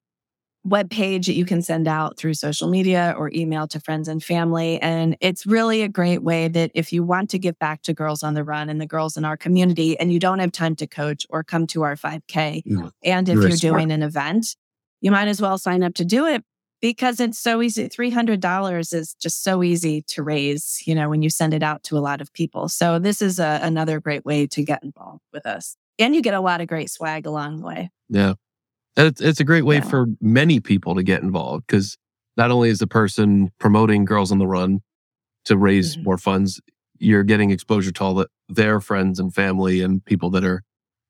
web page that you can send out through social media or email to friends and family. And it's really a great way that if you want to give back to Girls on the Run and the girls in our community and you don't have time to coach or come to our 5K, Yeah. and if Very you're doing an event, you might as well sign up to do it because it's so easy. $300 is just so easy to raise, you know, when you send it out to a lot of people. So this is a, another great way to get involved with us. And you get a lot of great swag along the way. Yeah. And It's, it's a great way Yeah. for many people to get involved because not only is the person promoting Girls on the Run to raise Mhm. more funds, you're getting exposure to all the, their friends and family and people that are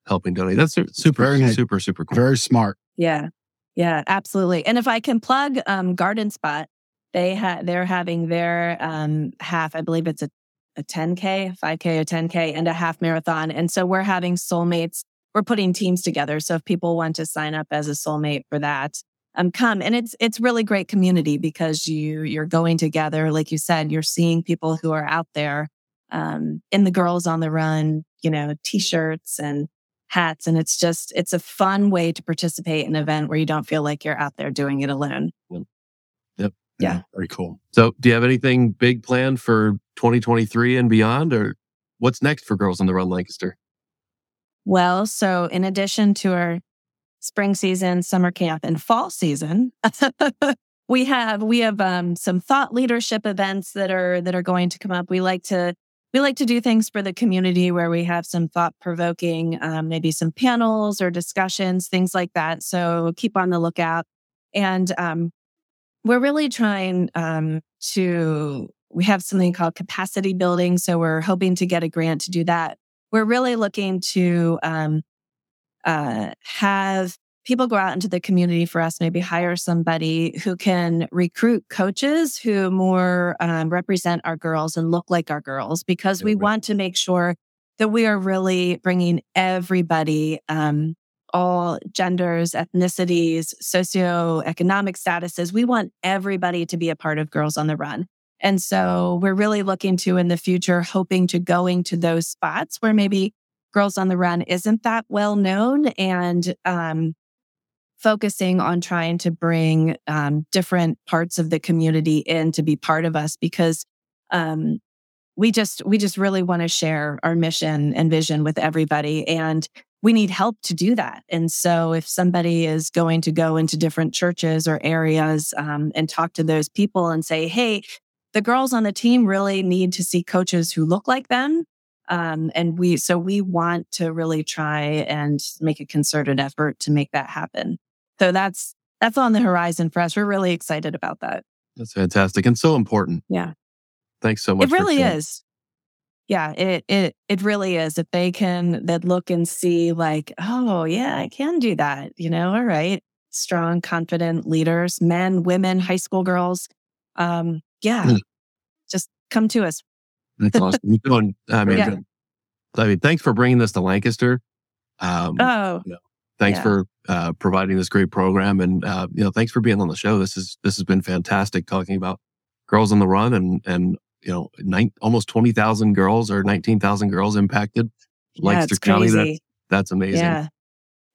helping donate. That's super, Very nice. super, super cool. Very smart. Yeah. Yeah, absolutely. And if I can plug um Garden Spot, they ha- they're having their um half, I believe it's a a 10k, 5K, or 10k and a half marathon. And so we're having soulmates. We're putting teams together. So if people want to sign up as a soulmate for that, um come. And it's it's really great community because you you're going together like you said, you're seeing people who are out there um in the girls on the run, you know, t-shirts and hats. And it's just, it's a fun way to participate in an event where you don't feel like you're out there doing it alone. Yep. Yeah. Very cool. So, do you have anything big planned for 2023 and beyond, or what's next for Girls on the Run Lancaster? Well, so in addition to our spring season, summer camp, and fall season, we have we have um, some thought leadership events that are that are going to come up. We like to we like to do things for the community where we have some thought provoking, um, maybe some panels or discussions, things like that. So keep on the lookout. And um, we're really trying um, to. We have something called capacity building, so we're hoping to get a grant to do that we're really looking to um, uh, have people go out into the community for us, maybe hire somebody who can recruit coaches who more um, represent our girls and look like our girls, because we want to make sure that we are really bringing everybody, um, all genders, ethnicities, socioeconomic statuses. We want everybody to be a part of Girls on the Run. And so we're really looking to in the future, hoping to going to those spots where maybe Girls on the Run isn't that well known and um, focusing on trying to bring um, different parts of the community in to be part of us because um, we just we just really want to share our mission and vision with everybody and we need help to do that. And so if somebody is going to go into different churches or areas um, and talk to those people and say hey the girls on the team really need to see coaches who look like them um, and we so we want to really try and make a concerted effort to make that happen so that's that's on the horizon for us we're really excited about that That's fantastic and so important. Yeah. Thanks so much. it really is yeah it it it really is if they can that look and see like oh yeah i can do that you know all right strong confident leaders men women high school girls um yeah Mm. just come to us That's awesome. You're doing- I mean, Yeah. I mean, thanks for bringing this to Lancaster. Um, oh thanks yeah. for uh, providing this great program, and uh, you know, thanks for being on the show. This is this has been fantastic talking about girls on the run and and you know, nine, almost twenty thousand girls or nineteen thousand girls impacted. yeah, Lancaster County. That's that's amazing. Yeah.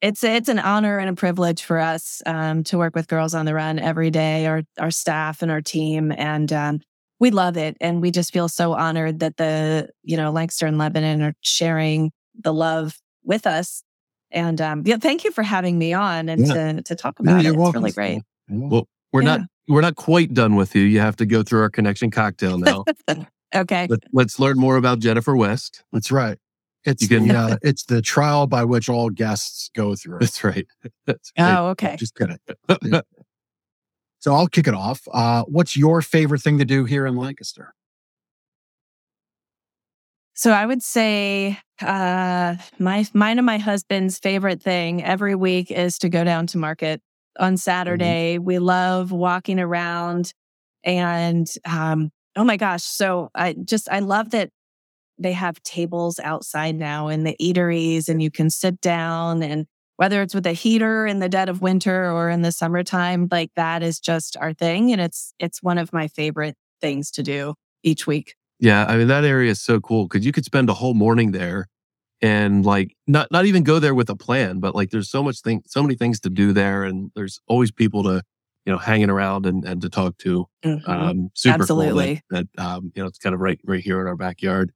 It's it's an honor and a privilege for us um, to work with Girls on the Run every day, our our staff and our team, and um, we love it. And we just feel so honored that the you know Lancaster and Lebanon are sharing the love with us. And um, yeah, thank you for having me on and to to talk Yeah, about you're it. welcome. It's really great. Well, we're not we're not quite done with you. You have to go through our connection cocktail now. okay. Let, let's learn more about Jennifer West. That's right. It's You can- the, uh, it's the trial by which all guests go through. That's right. That's right. Oh, okay. Just kidding. So I'll kick it off. Uh, what's your favorite thing to do here in Lancaster? So I would say uh my mine and my husband's favorite thing every week is to go down to market on Saturday. We love walking around and um Oh my gosh. So I just, I love that they have tables outside now in the eateries and you can sit down and whether it's with a heater in the dead of winter or in the summertime, like that is just our thing. And it's, it's one of my favorite things to do each week. Yeah, I mean that area is so cool because you could spend a whole morning there, and like not not even go there with a plan, but like there's so much thing, so many things to do there, and there's always people to you know hanging around and, and to talk to. Mhm. Um, super Absolutely. cool that, that um, you know it's kind of right right here in our backyard.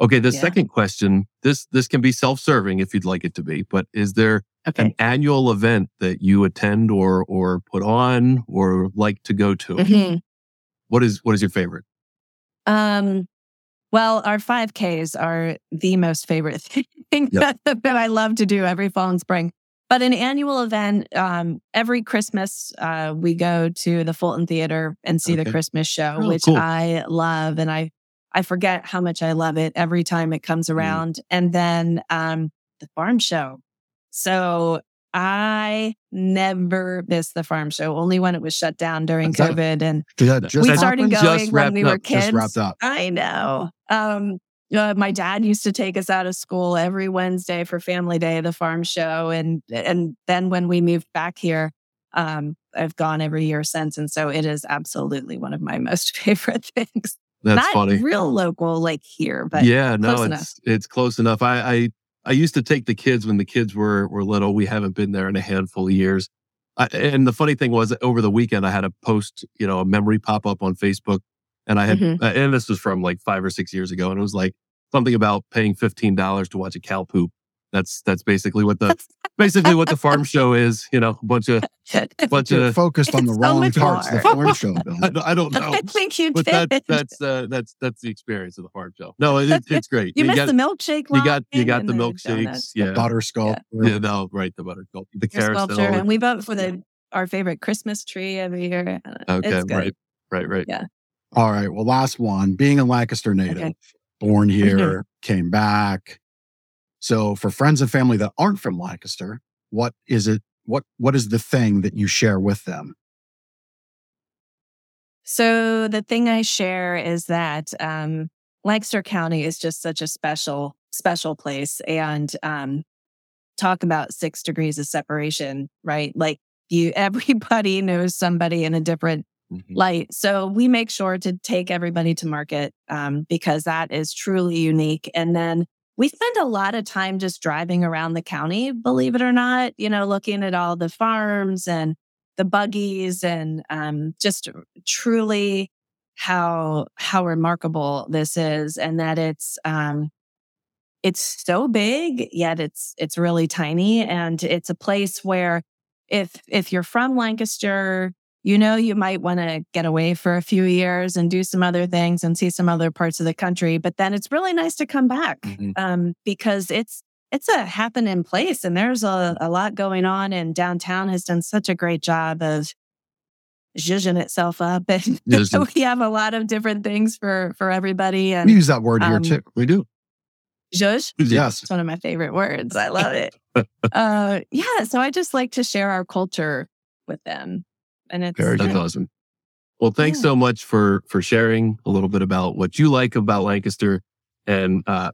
Okay, the Yeah. second question this this can be self serving if you'd like it to be, but is there Okay. an annual event that you attend or or put on or like to go to? Mhm. What is what is your favorite? Um, well, our 5Ks are the most favorite thing Yep. that, that I love to do every fall and spring. But an annual event, um, every Christmas, uh, we go to the Fulton Theater and see Okay. the Christmas show, Oh, which cool. I love. And I, I forget how much I love it every time it Mm. comes around. And then, um, the farm show. So I never missed the farm show, only when it was shut down during That's it. COVID. And that we started going when we were up, kids. Just wrapped up. I know. Um, uh, my dad used to take us out of school every Wednesday for Family Day, the farm show, and and then when we moved back here, um, I've gone every year since, and so it is absolutely one of my most favorite things. That's Not funny. real local like here, but yeah, no, close it's enough. it's close enough. I, I I used to take the kids when the kids were were little. We haven't been there in a handful of years. I, and the funny thing was, over the weekend, I had a post, you know, a memory pop up on Facebook, and I had, Mhm. uh, and this was from like five or six years ago, and it was like something about paying fifteen dollars to watch a cow poop. That's that's basically what the basically what the farm show is. You know, a bunch of bunch You're of focused on the It's so wrong parts of the farm show, Bill. I, don't- I don't know. I think you But did. that, that's uh, that's that's the experience of the farm show. No, it, it's great. you missed got the milkshake. you got you got the donuts. milkshakes. The Yeah, butter sculpture. yeah, no, right. The butter sculpture, the The carousel. sculpture, and we vote for the our favorite Christmas tree every year. Okay, it's good. right, right, right. Yeah. All right. Well, last one. Being a Lancaster native, Okay. born Mm-hmm. here, came back. So, for friends and family that aren't from Lancaster, what is it? What What is the thing that you share with them? So the thing I share is that um, Lancaster County is just such a special, special place. And um, talk about six degrees of separation, right? Like you, everybody knows somebody in a different Mhm. light. So we make sure to take everybody to market um, because that is truly unique. And then we spend a lot of time just driving around the county, believe it or not, you know, looking at all the farms and the buggies and um, just truly how how remarkable this is and that it's um it's so big yet it's it's really tiny and it's a place where if if you're from Lancaster you know you might want to get away for a few years and do some other things and see some other parts of the country but then it's really nice to come back Mhm. um because it's it's a happening place and there's a, a lot going on and downtown has done such a great job of zhuzhing itself up and we have a lot of different things for for everybody We and use that word here um, too. We do. zhuzh Yes. it's one of my favorite words i love it uh yeah so i just like to share our culture with them and it's Very That's good. awesome. Well, thanks Yeah. so much for for sharing a little bit about what you like about Lancaster, and uh,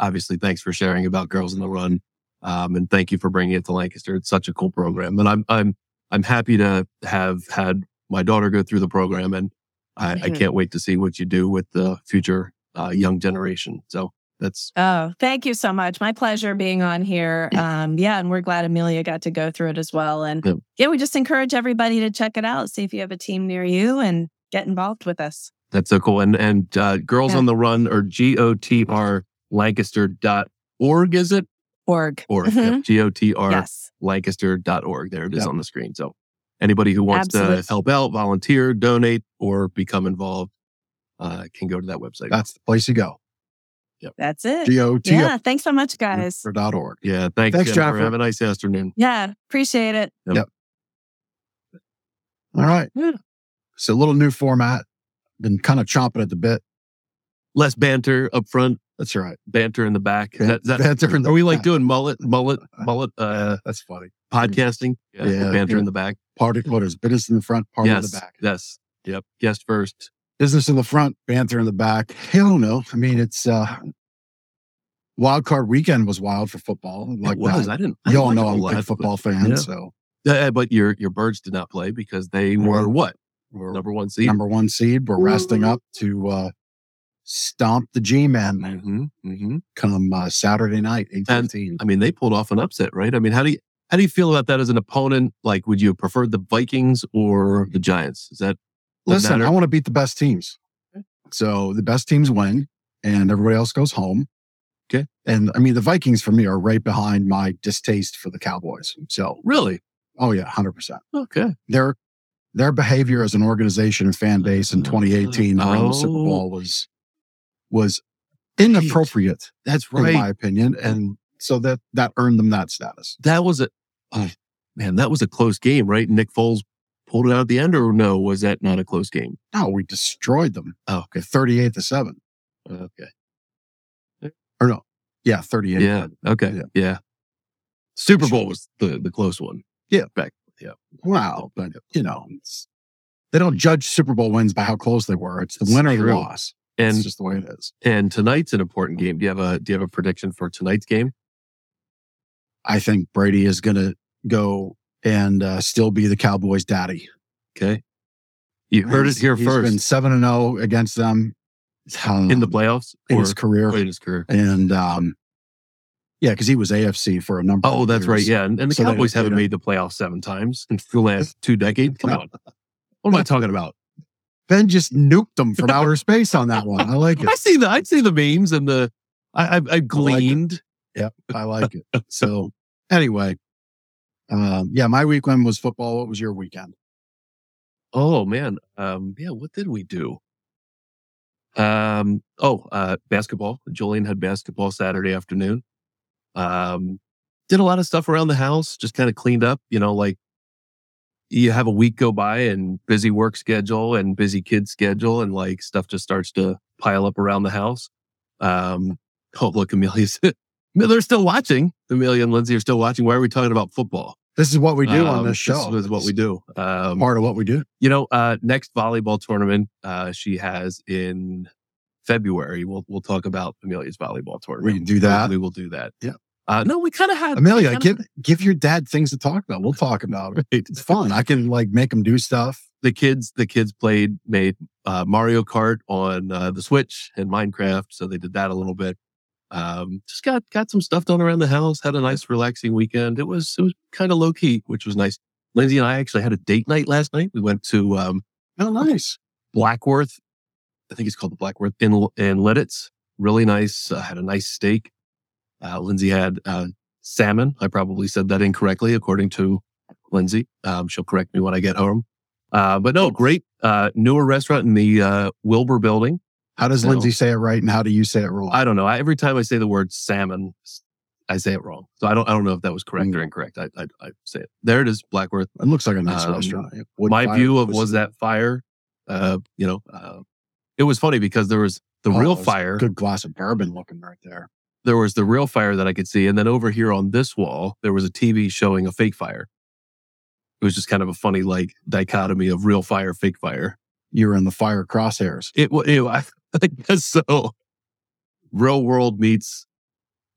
obviously, thanks for sharing about Girls in the Run. Um, and thank you for bringing it to Lancaster. It's such a cool program, and I'm I'm I'm happy to have had my daughter go through the program, and I, I Mhm. can't wait to see what you do with the future uh, young generation. So that's Oh, thank you so much. My pleasure being on here. Um, yeah, and we're glad Amelia got to go through it as well. And Yep. yeah, we just encourage everybody to check it out, see if you have a team near you and get involved with us. that's so cool. And and uh, Girls Yeah. on the Run or G O T R Lancaster dot org is it? Org. Org. Mhm. G O T R Yes. lancaster.org. There it is Yep. on the screen. So anybody who wants Absolutely. to help out, volunteer, donate, or become involved uh, can go to that website. That's the place you go. That's it. G O T Yeah. Thanks so much, guys. O dot org. yeah. Thanks, Thanks, Jennifer. Jennifer. Have a nice afternoon. Yeah. Appreciate it. Yep. All right. Yeah. So a little new format. Been kind of chomping at the bit. Less banter up front, That's all right. banter in the back. Is Ban- that- is that- banter in the are we like back. doing mullet, mullet, mullet uh, That's funny. podcasting? Yeah, banter yeah. in the back. Party what is business in the front, party yes. in the back. Yes. Yep. Guest first, business in the front, banter in the back. I don't know. I mean, it's uh wild card weekend was wild for football. Like it was. that. I didn't. I You all didn't know like I'm a big football but- fan, yeah. so Uh, but your your birds did not play because they were what we're number one seed. number one seed. We're resting up to uh stomp the G men hmm hmm come uh, Saturday night, eight And- I mean, they pulled off an upset, right? I mean, how do you how do you feel about that as an opponent? Like, would you have preferred the Vikings or the Giants? Is that Listen, I want to beat the best teams. Mm. So the best teams win and everybody else goes home. Okay. And I mean, the Vikings for me are right behind my distaste for the Cowboys. So, really oh yeah, 100%. okay. Their, their behavior as an organization and fan base in mm, 2018 around the Super Oh. Bowl was, was inappropriate That's in right. my opinion. And so that, that earned them that status. that was a oh, man. That was a close game, right? Nick Foles pulled it out at the end, or no? Was that not a close game? No, we destroyed them. Oh, Okay. 38 to seven okay. or no. Yeah. 38. Yeah. Okay. Yeah. Yeah. Super Bowl was the the close one. Yeah. Back. Yeah. Wow, but you know, it's, they don't judge Super Bowl wins by how close they were. It's the It's win or the loss. it's And just the way it is. and tonight's an important game. Do you have a do you have a prediction for tonight's game? I think Brady is going to go and uh, still be the Cowboys' daddy. Okay. You heard it here He's been first seven and zero against them um, in the playoffs in or his career, in his career. and um, yeah, because he was AFC for a number. Oh, that's right. Yeah, and, and the So Cowboys haven't made the playoffs seven times in the last two decades. Come on, what am I talking about? Ben just nuked them from outer space on that one. I like it. I see the I see the memes and the I I, I gleaned. Yep, I like it. So anyway, um, yeah, my weekend was football. What was your weekend? Oh man, um, yeah. What did we do? Um, oh, uh, basketball. Julian had basketball Saturday afternoon. Um, did a lot of stuff around the house. Just kind of cleaned up. You know, like you have a week go by and busy work schedule and busy kid schedule, and like stuff just starts to pile up around the house. Um, oh look, Amelia's. They're still watching. Amelia and Lindsay are still watching. Why are we talking about football? This is what we do on Um, this show. This is what we do. Um, Part of what we do. you know, uh, next volleyball tournament uh, she has in February. We'll we'll talk about Amelia's volleyball tournament. We can do that. We, will do that. Yeah. Uh, no, we kind of had Amelia, kinda- give give your dad things to talk about. We'll talk about it. It's fun. I can like make him do stuff. the kids. The kids played made uh, Mario Kart on uh, the Switch and Minecraft, so they did that a little bit. Um, just got got some stuff done around the house. Had a nice relaxing weekend. It was it was kind of low key, which was nice. Lindsay and I actually had a date night last night. We went to um, Oh, nice. Blackworth. I think it's called the Blackworth in in Lititz. Really nice. Uh, had a nice steak. Uh, Lindsay had uh, salmon. I probably said that incorrectly, according to Lindsay. Um, she'll correct me when I get home. Uh, but no, great uh, newer restaurant in the uh, Wilbur Building. How does No. Lindsay say it right, and how do you say it wrong? I don't know. I, every time I say the word salmon, I say it wrong. So I don't. I don't know if that was correct Mm. or incorrect. I, I, I say it. There it is, Blackworth. it looks like a nice Um, restaurant. Wood my view of was that fire. Uh, you know, uh, it was funny because there was the Oh, real a fire. Good glass of bourbon looking right there. There was the real fire that I could see, and then over here on this wall, there was a TV showing a fake fire. It was just kind of a funny like dichotomy of real fire, fake fire. You were in the fire crosshairs. It was. It, I, I guess so. Real world meets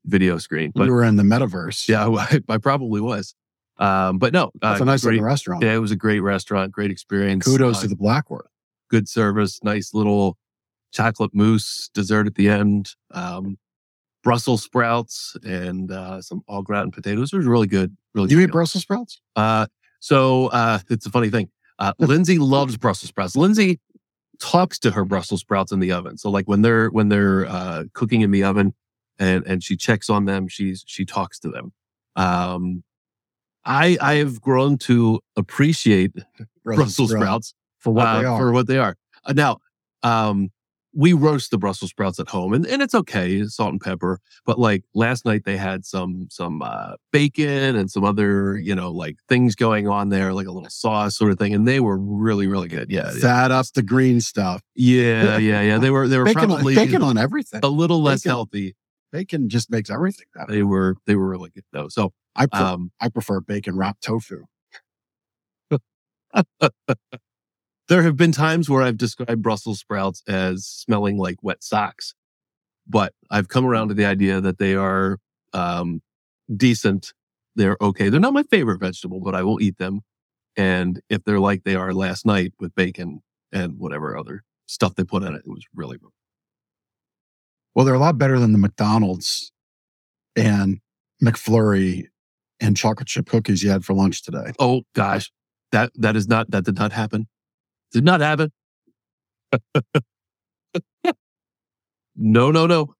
video screen, but you were in the metaverse. yeah, I, I probably was. Um, but no, uh, a nice great, looking restaurant. Yeah, it was a great restaurant, great experience. Kudos Uh, to the Blackworth. good service, nice little chocolate mousse dessert at the end, um, Brussels sprouts and uh, some au gratin potatoes. It was really good. Really You good eat meal. Brussels sprouts? Uh, so uh, it's a funny thing. Uh, Lindsay loves Brussels sprouts. Lindsay talks to her Brussels sprouts in the oven. So like when they're when they're uh, cooking in the oven, and and she checks on them, she's she talks to them. Um, I I have grown to appreciate Brussels sprouts for what uh, they are. For what they are. Uh, now, um, we roast the Brussels sprouts at home, and, and it's okay, salt and pepper. But like last night, they had some some uh, bacon and some other you know like things going on there, like a little sauce sort of thing, and they were really really good. Yeah, yeah, Fat up the green stuff. yeah, yeah. yeah. They were they were Bacon, on, probably bacon on everything. a little less bacon. healthy. Bacon just makes everything better. They were they were really good though. So I, pre- um, I prefer bacon wrapped tofu. there have been times where I've described Brussels sprouts as smelling like wet socks, but I've come around to the idea that they are um, decent. They're okay. They're not my favorite vegetable, but I will eat them. And if they're like they are last night with bacon and whatever other stuff they put in it, it was really good. Well, they're a lot better than the McDonald's and McFlurry and chocolate chip cookies you had for lunch today. Oh gosh, that that is not that did not happen. Did not happen. no, no, no.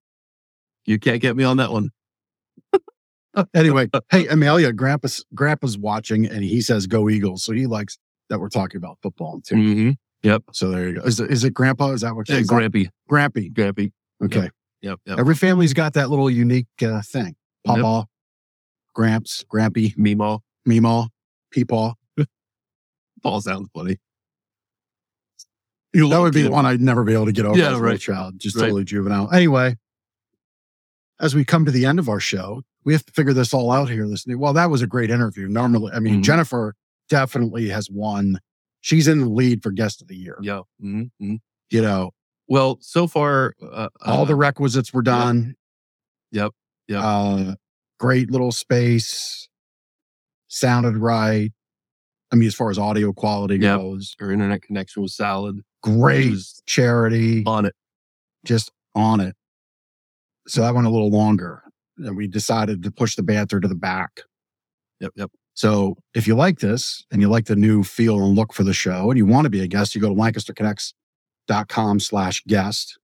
You can't get me on that one. Anyway, hey, Amelia, Grandpa's Grandpa's watching and he says go Eagles. So he likes that we're talking about football too. Mm-hmm. Yep. So there you go. Is it, is it Grandpa? Is that what Yeah, that- Grampy. Grampy. Grampy. Okay. Yep. Yep. Every family's got that little unique uh, thing. Yep. Papa, Gramps, Grampy, Meemaw. Meemaw, Peepaw. Paul sounds funny. That would be the one I'd never be able to get over Yeah, as a little right. child. Just Right. totally juvenile. Anyway, as we come to the end of our show, we have to figure this all out here. Listening. Well, that was a great interview. Normally, I mean, Mhm. Jennifer definitely has won. She's in the lead for guest of the year. Yeah. Mm-hmm. You know, Well, so far, uh, all the uh, requisites were done. Yep. Yep. Uh, great little space. Sounded right. I mean, as far as audio quality Yep. goes, her internet connection was solid. great was charity. on it. just on it. So that went a little longer. And we decided to push the banter to the back. Yep. Yep. So if you like this and you like the new feel and look for the show and you want to be a guest, you go to lancasterconnects.com slash guest.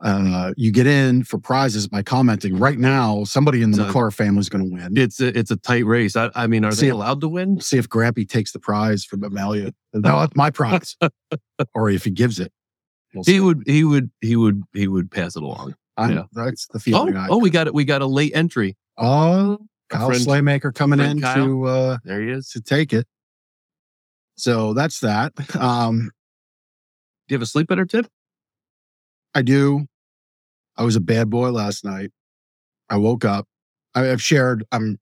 Uh, you get in for prizes by commenting. Right now, somebody in the So- McClure family is going to win. It's a, it's a tight race. I, I mean, are See they if- allowed to win? See if Grampy takes the prize from Amelia. No, that's my prize. or if he gives it. We'll He would, he would, he would, he would pass it along. I- yeah. That's the Oh, feeling I oh, we got it. We got a late entry. Oh, Kyle friend- Slaymaker coming in Kyle. to uh There he is. to take it. So that's that. Um Do you have a sleep better tip? I do. I was a bad boy last night. I woke up. I've shared. I'm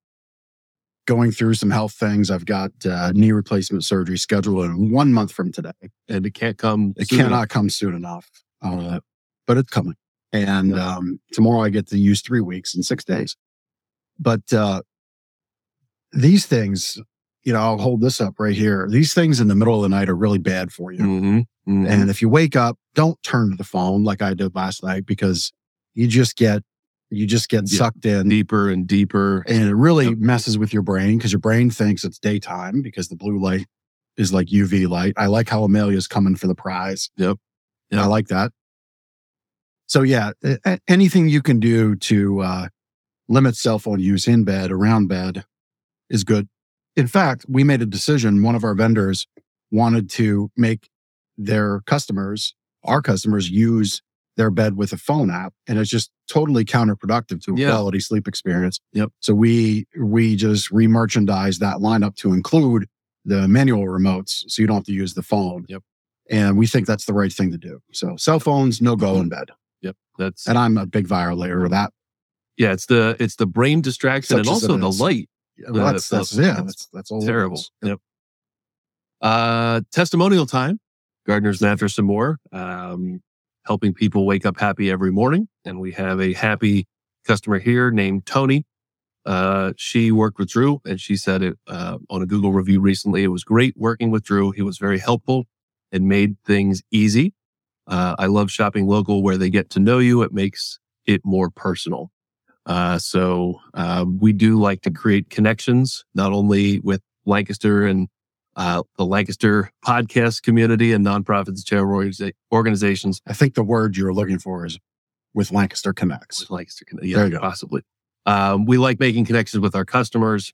going through some health things. I've got uh, knee replacement surgery scheduled in one month from today. And it can't come. It cannot enough. come soon enough, uh, but it's coming. And um, tomorrow I get to use three weeks and six days. But uh, these things, you know, I'll hold this up right here. These things in the middle of the night are really bad for you. Mhm, mhm. And if you wake up, don't turn to the phone like I did last night because you just get you just get Yeah. sucked in deeper and deeper. and it really Yep. messes with your brain because your brain thinks it's daytime because the blue light is like UV light. I like how Amelia's coming for the prize. Yep. And I like that. So yeah, anything you can do to uh, limit cell phone use in bed, around bed is good. In fact, we made a decision. One of our vendors wanted to make their customers, our customers use their bed with a phone app. And it's just totally counterproductive to a Yeah. quality sleep experience. Yep. So we, we just remerchandised that lineup to include the manual remotes. So you don't have to use the phone. Yep. And we think that's the right thing to do. So cell phones, no go in bed. Yep. That's And I'm a big violator of that. yeah. It's the it's the brain distraction Such and also the is. Light. Well, that's, the- that's, yeah, that's that's, that's all Terrible. Yep. Uh, testimonial time. Gardner's Mattress and More. Um, helping people wake up happy every morning. And we have a happy customer here named Tony. Uh, she worked with Drew and she said it, uh, on a Google review recently. It was great working with Drew. He was very helpful and made things easy. Uh, I love shopping local where they get to know you. It makes it more personal. Uh, so, um, we do like to create connections, not only with Lancaster and uh, the Lancaster podcast community and nonprofits charitable organizations I think the word you're looking for is with Lancaster Connects. with Lancaster. Con- Yeah, There you go. possibly. Um, we like making connections with our customers.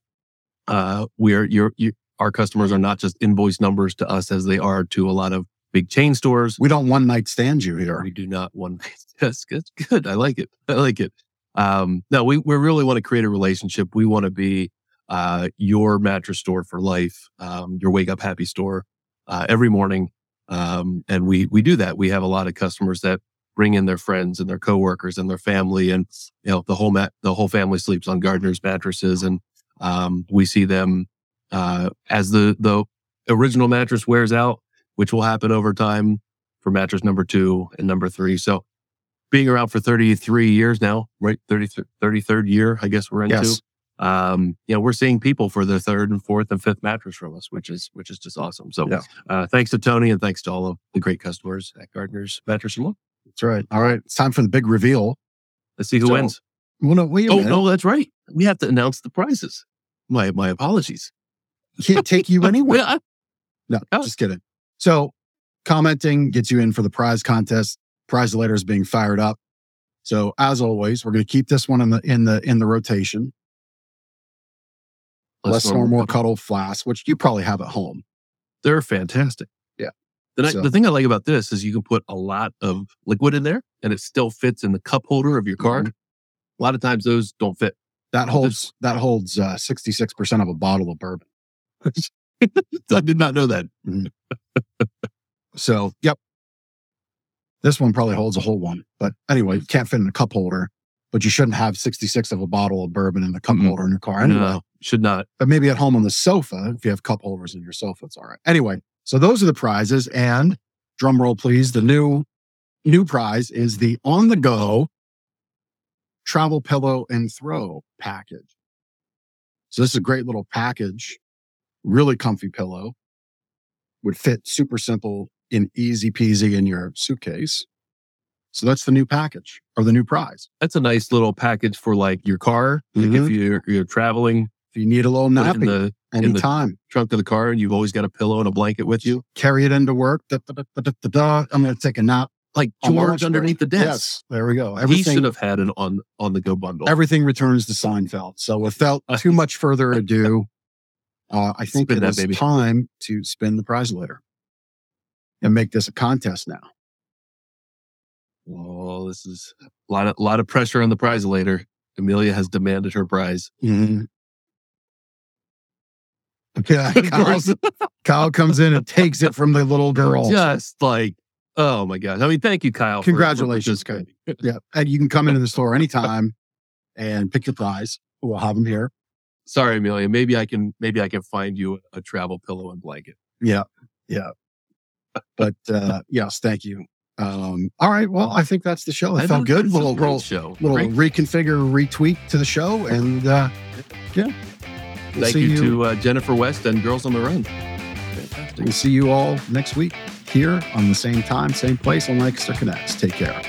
Uh, your, you, our customers are not just invoice numbers to us as they are to a lot of big chain stores. We don't one night stand you here. We do not one. Yes, good, good. I like it. I like it. Um, no, we we really want to create a relationship. We want to be uh, your mattress store for life, um, your wake up happy store uh, every morning, um, and we we do that. We have a lot of customers that bring in their friends and their coworkers and their family, and you know the whole mat the whole family sleeps on Gardner's mattresses, and um, we see them uh, as the the original mattress wears out, which will happen over time for mattress number two and number three. So being around for 33 years now, right? 30, 33rd year, I guess we're into. Yes. Um, you know, we're seeing people for their third and fourth and fifth mattress from us, which is, which is just awesome. So, Yeah. uh, thanks to Tony and thanks to all of the great customers at Gardner's Mattress and More. That's right. All right. It's time for the big reveal. Let's see who So- wins. Well, no, wait a Oh, no, that's right. We have to announce the prizes. My, my apologies. Can't take you anywhere. No, Oh. just kidding. So commenting gets you in for the prize contest. Prize later is being fired up. So as always, we're going to keep this one in the in the in the rotation. Less or more cuddle flask, which you probably have at home. They're fantastic. Yeah. The, So- the thing I like about this is you can put a lot of liquid in there and it still fits in the cup holder of your card. Mhm. A lot of times those don't fit. That holds that holds uh, 66% of a bottle of bourbon. I did not know that. So, yep. This one probably holds a whole one. But anyway, you can't fit in a cup holder, but you shouldn't have 66 of a bottle of bourbon in the cup Mm-mm. holder in your car anyway. No, should not. But maybe at home on the sofa, if you have cup holders in your sofa, it's all right. Anyway, so those are the prizes. And drum roll, please. The new new prize is the on the go travel pillow and throw package. So this is a great little package, really comfy pillow. Would fit super simple and easy peasy in your suitcase. So that's the new package or the new prize. That's a nice little package for like your car. Like if Mhm. you're, you're traveling If you need a little it in nappy the in the- anytime, trunk of the car and you've always got a pillow and a blanket with you, carry it into work. Da, da, da. I'm going to take a nap. like George underneath the desk. Yes, there we go. He Everything, should have had an on on the go bundle. everything returns to Seinfeld. So without too much further ado, uh, I think Spin it that is baby. time to spin the prize later and make this a contest now. oh, this is a lot of lot of pressure on the prize later. Amelia has demanded her prize. Mm-hmm. Yeah, Kyle, comes in and takes it from the little girl. Just like, oh my gosh. I mean, thank you, Kyle. for- for Congratulations, participating. Yeah, and you can come into the store anytime and pick your prize. We'll have them here. Sorry, Amelia. Maybe I can maybe I can find you a travel pillow and blanket. Yeah. Yeah. But uh yes, thank you. Um all right. Well, I think that's the show. I felt good. a Little little, show. little Great. reconfigure, retweak to the show. And uh yeah. We'll Thank see you, to uh, Jennifer West and Girls on the Run. Fantastic. We'll see you all next week here on the same time, same place on Lancaster Connects. Take care.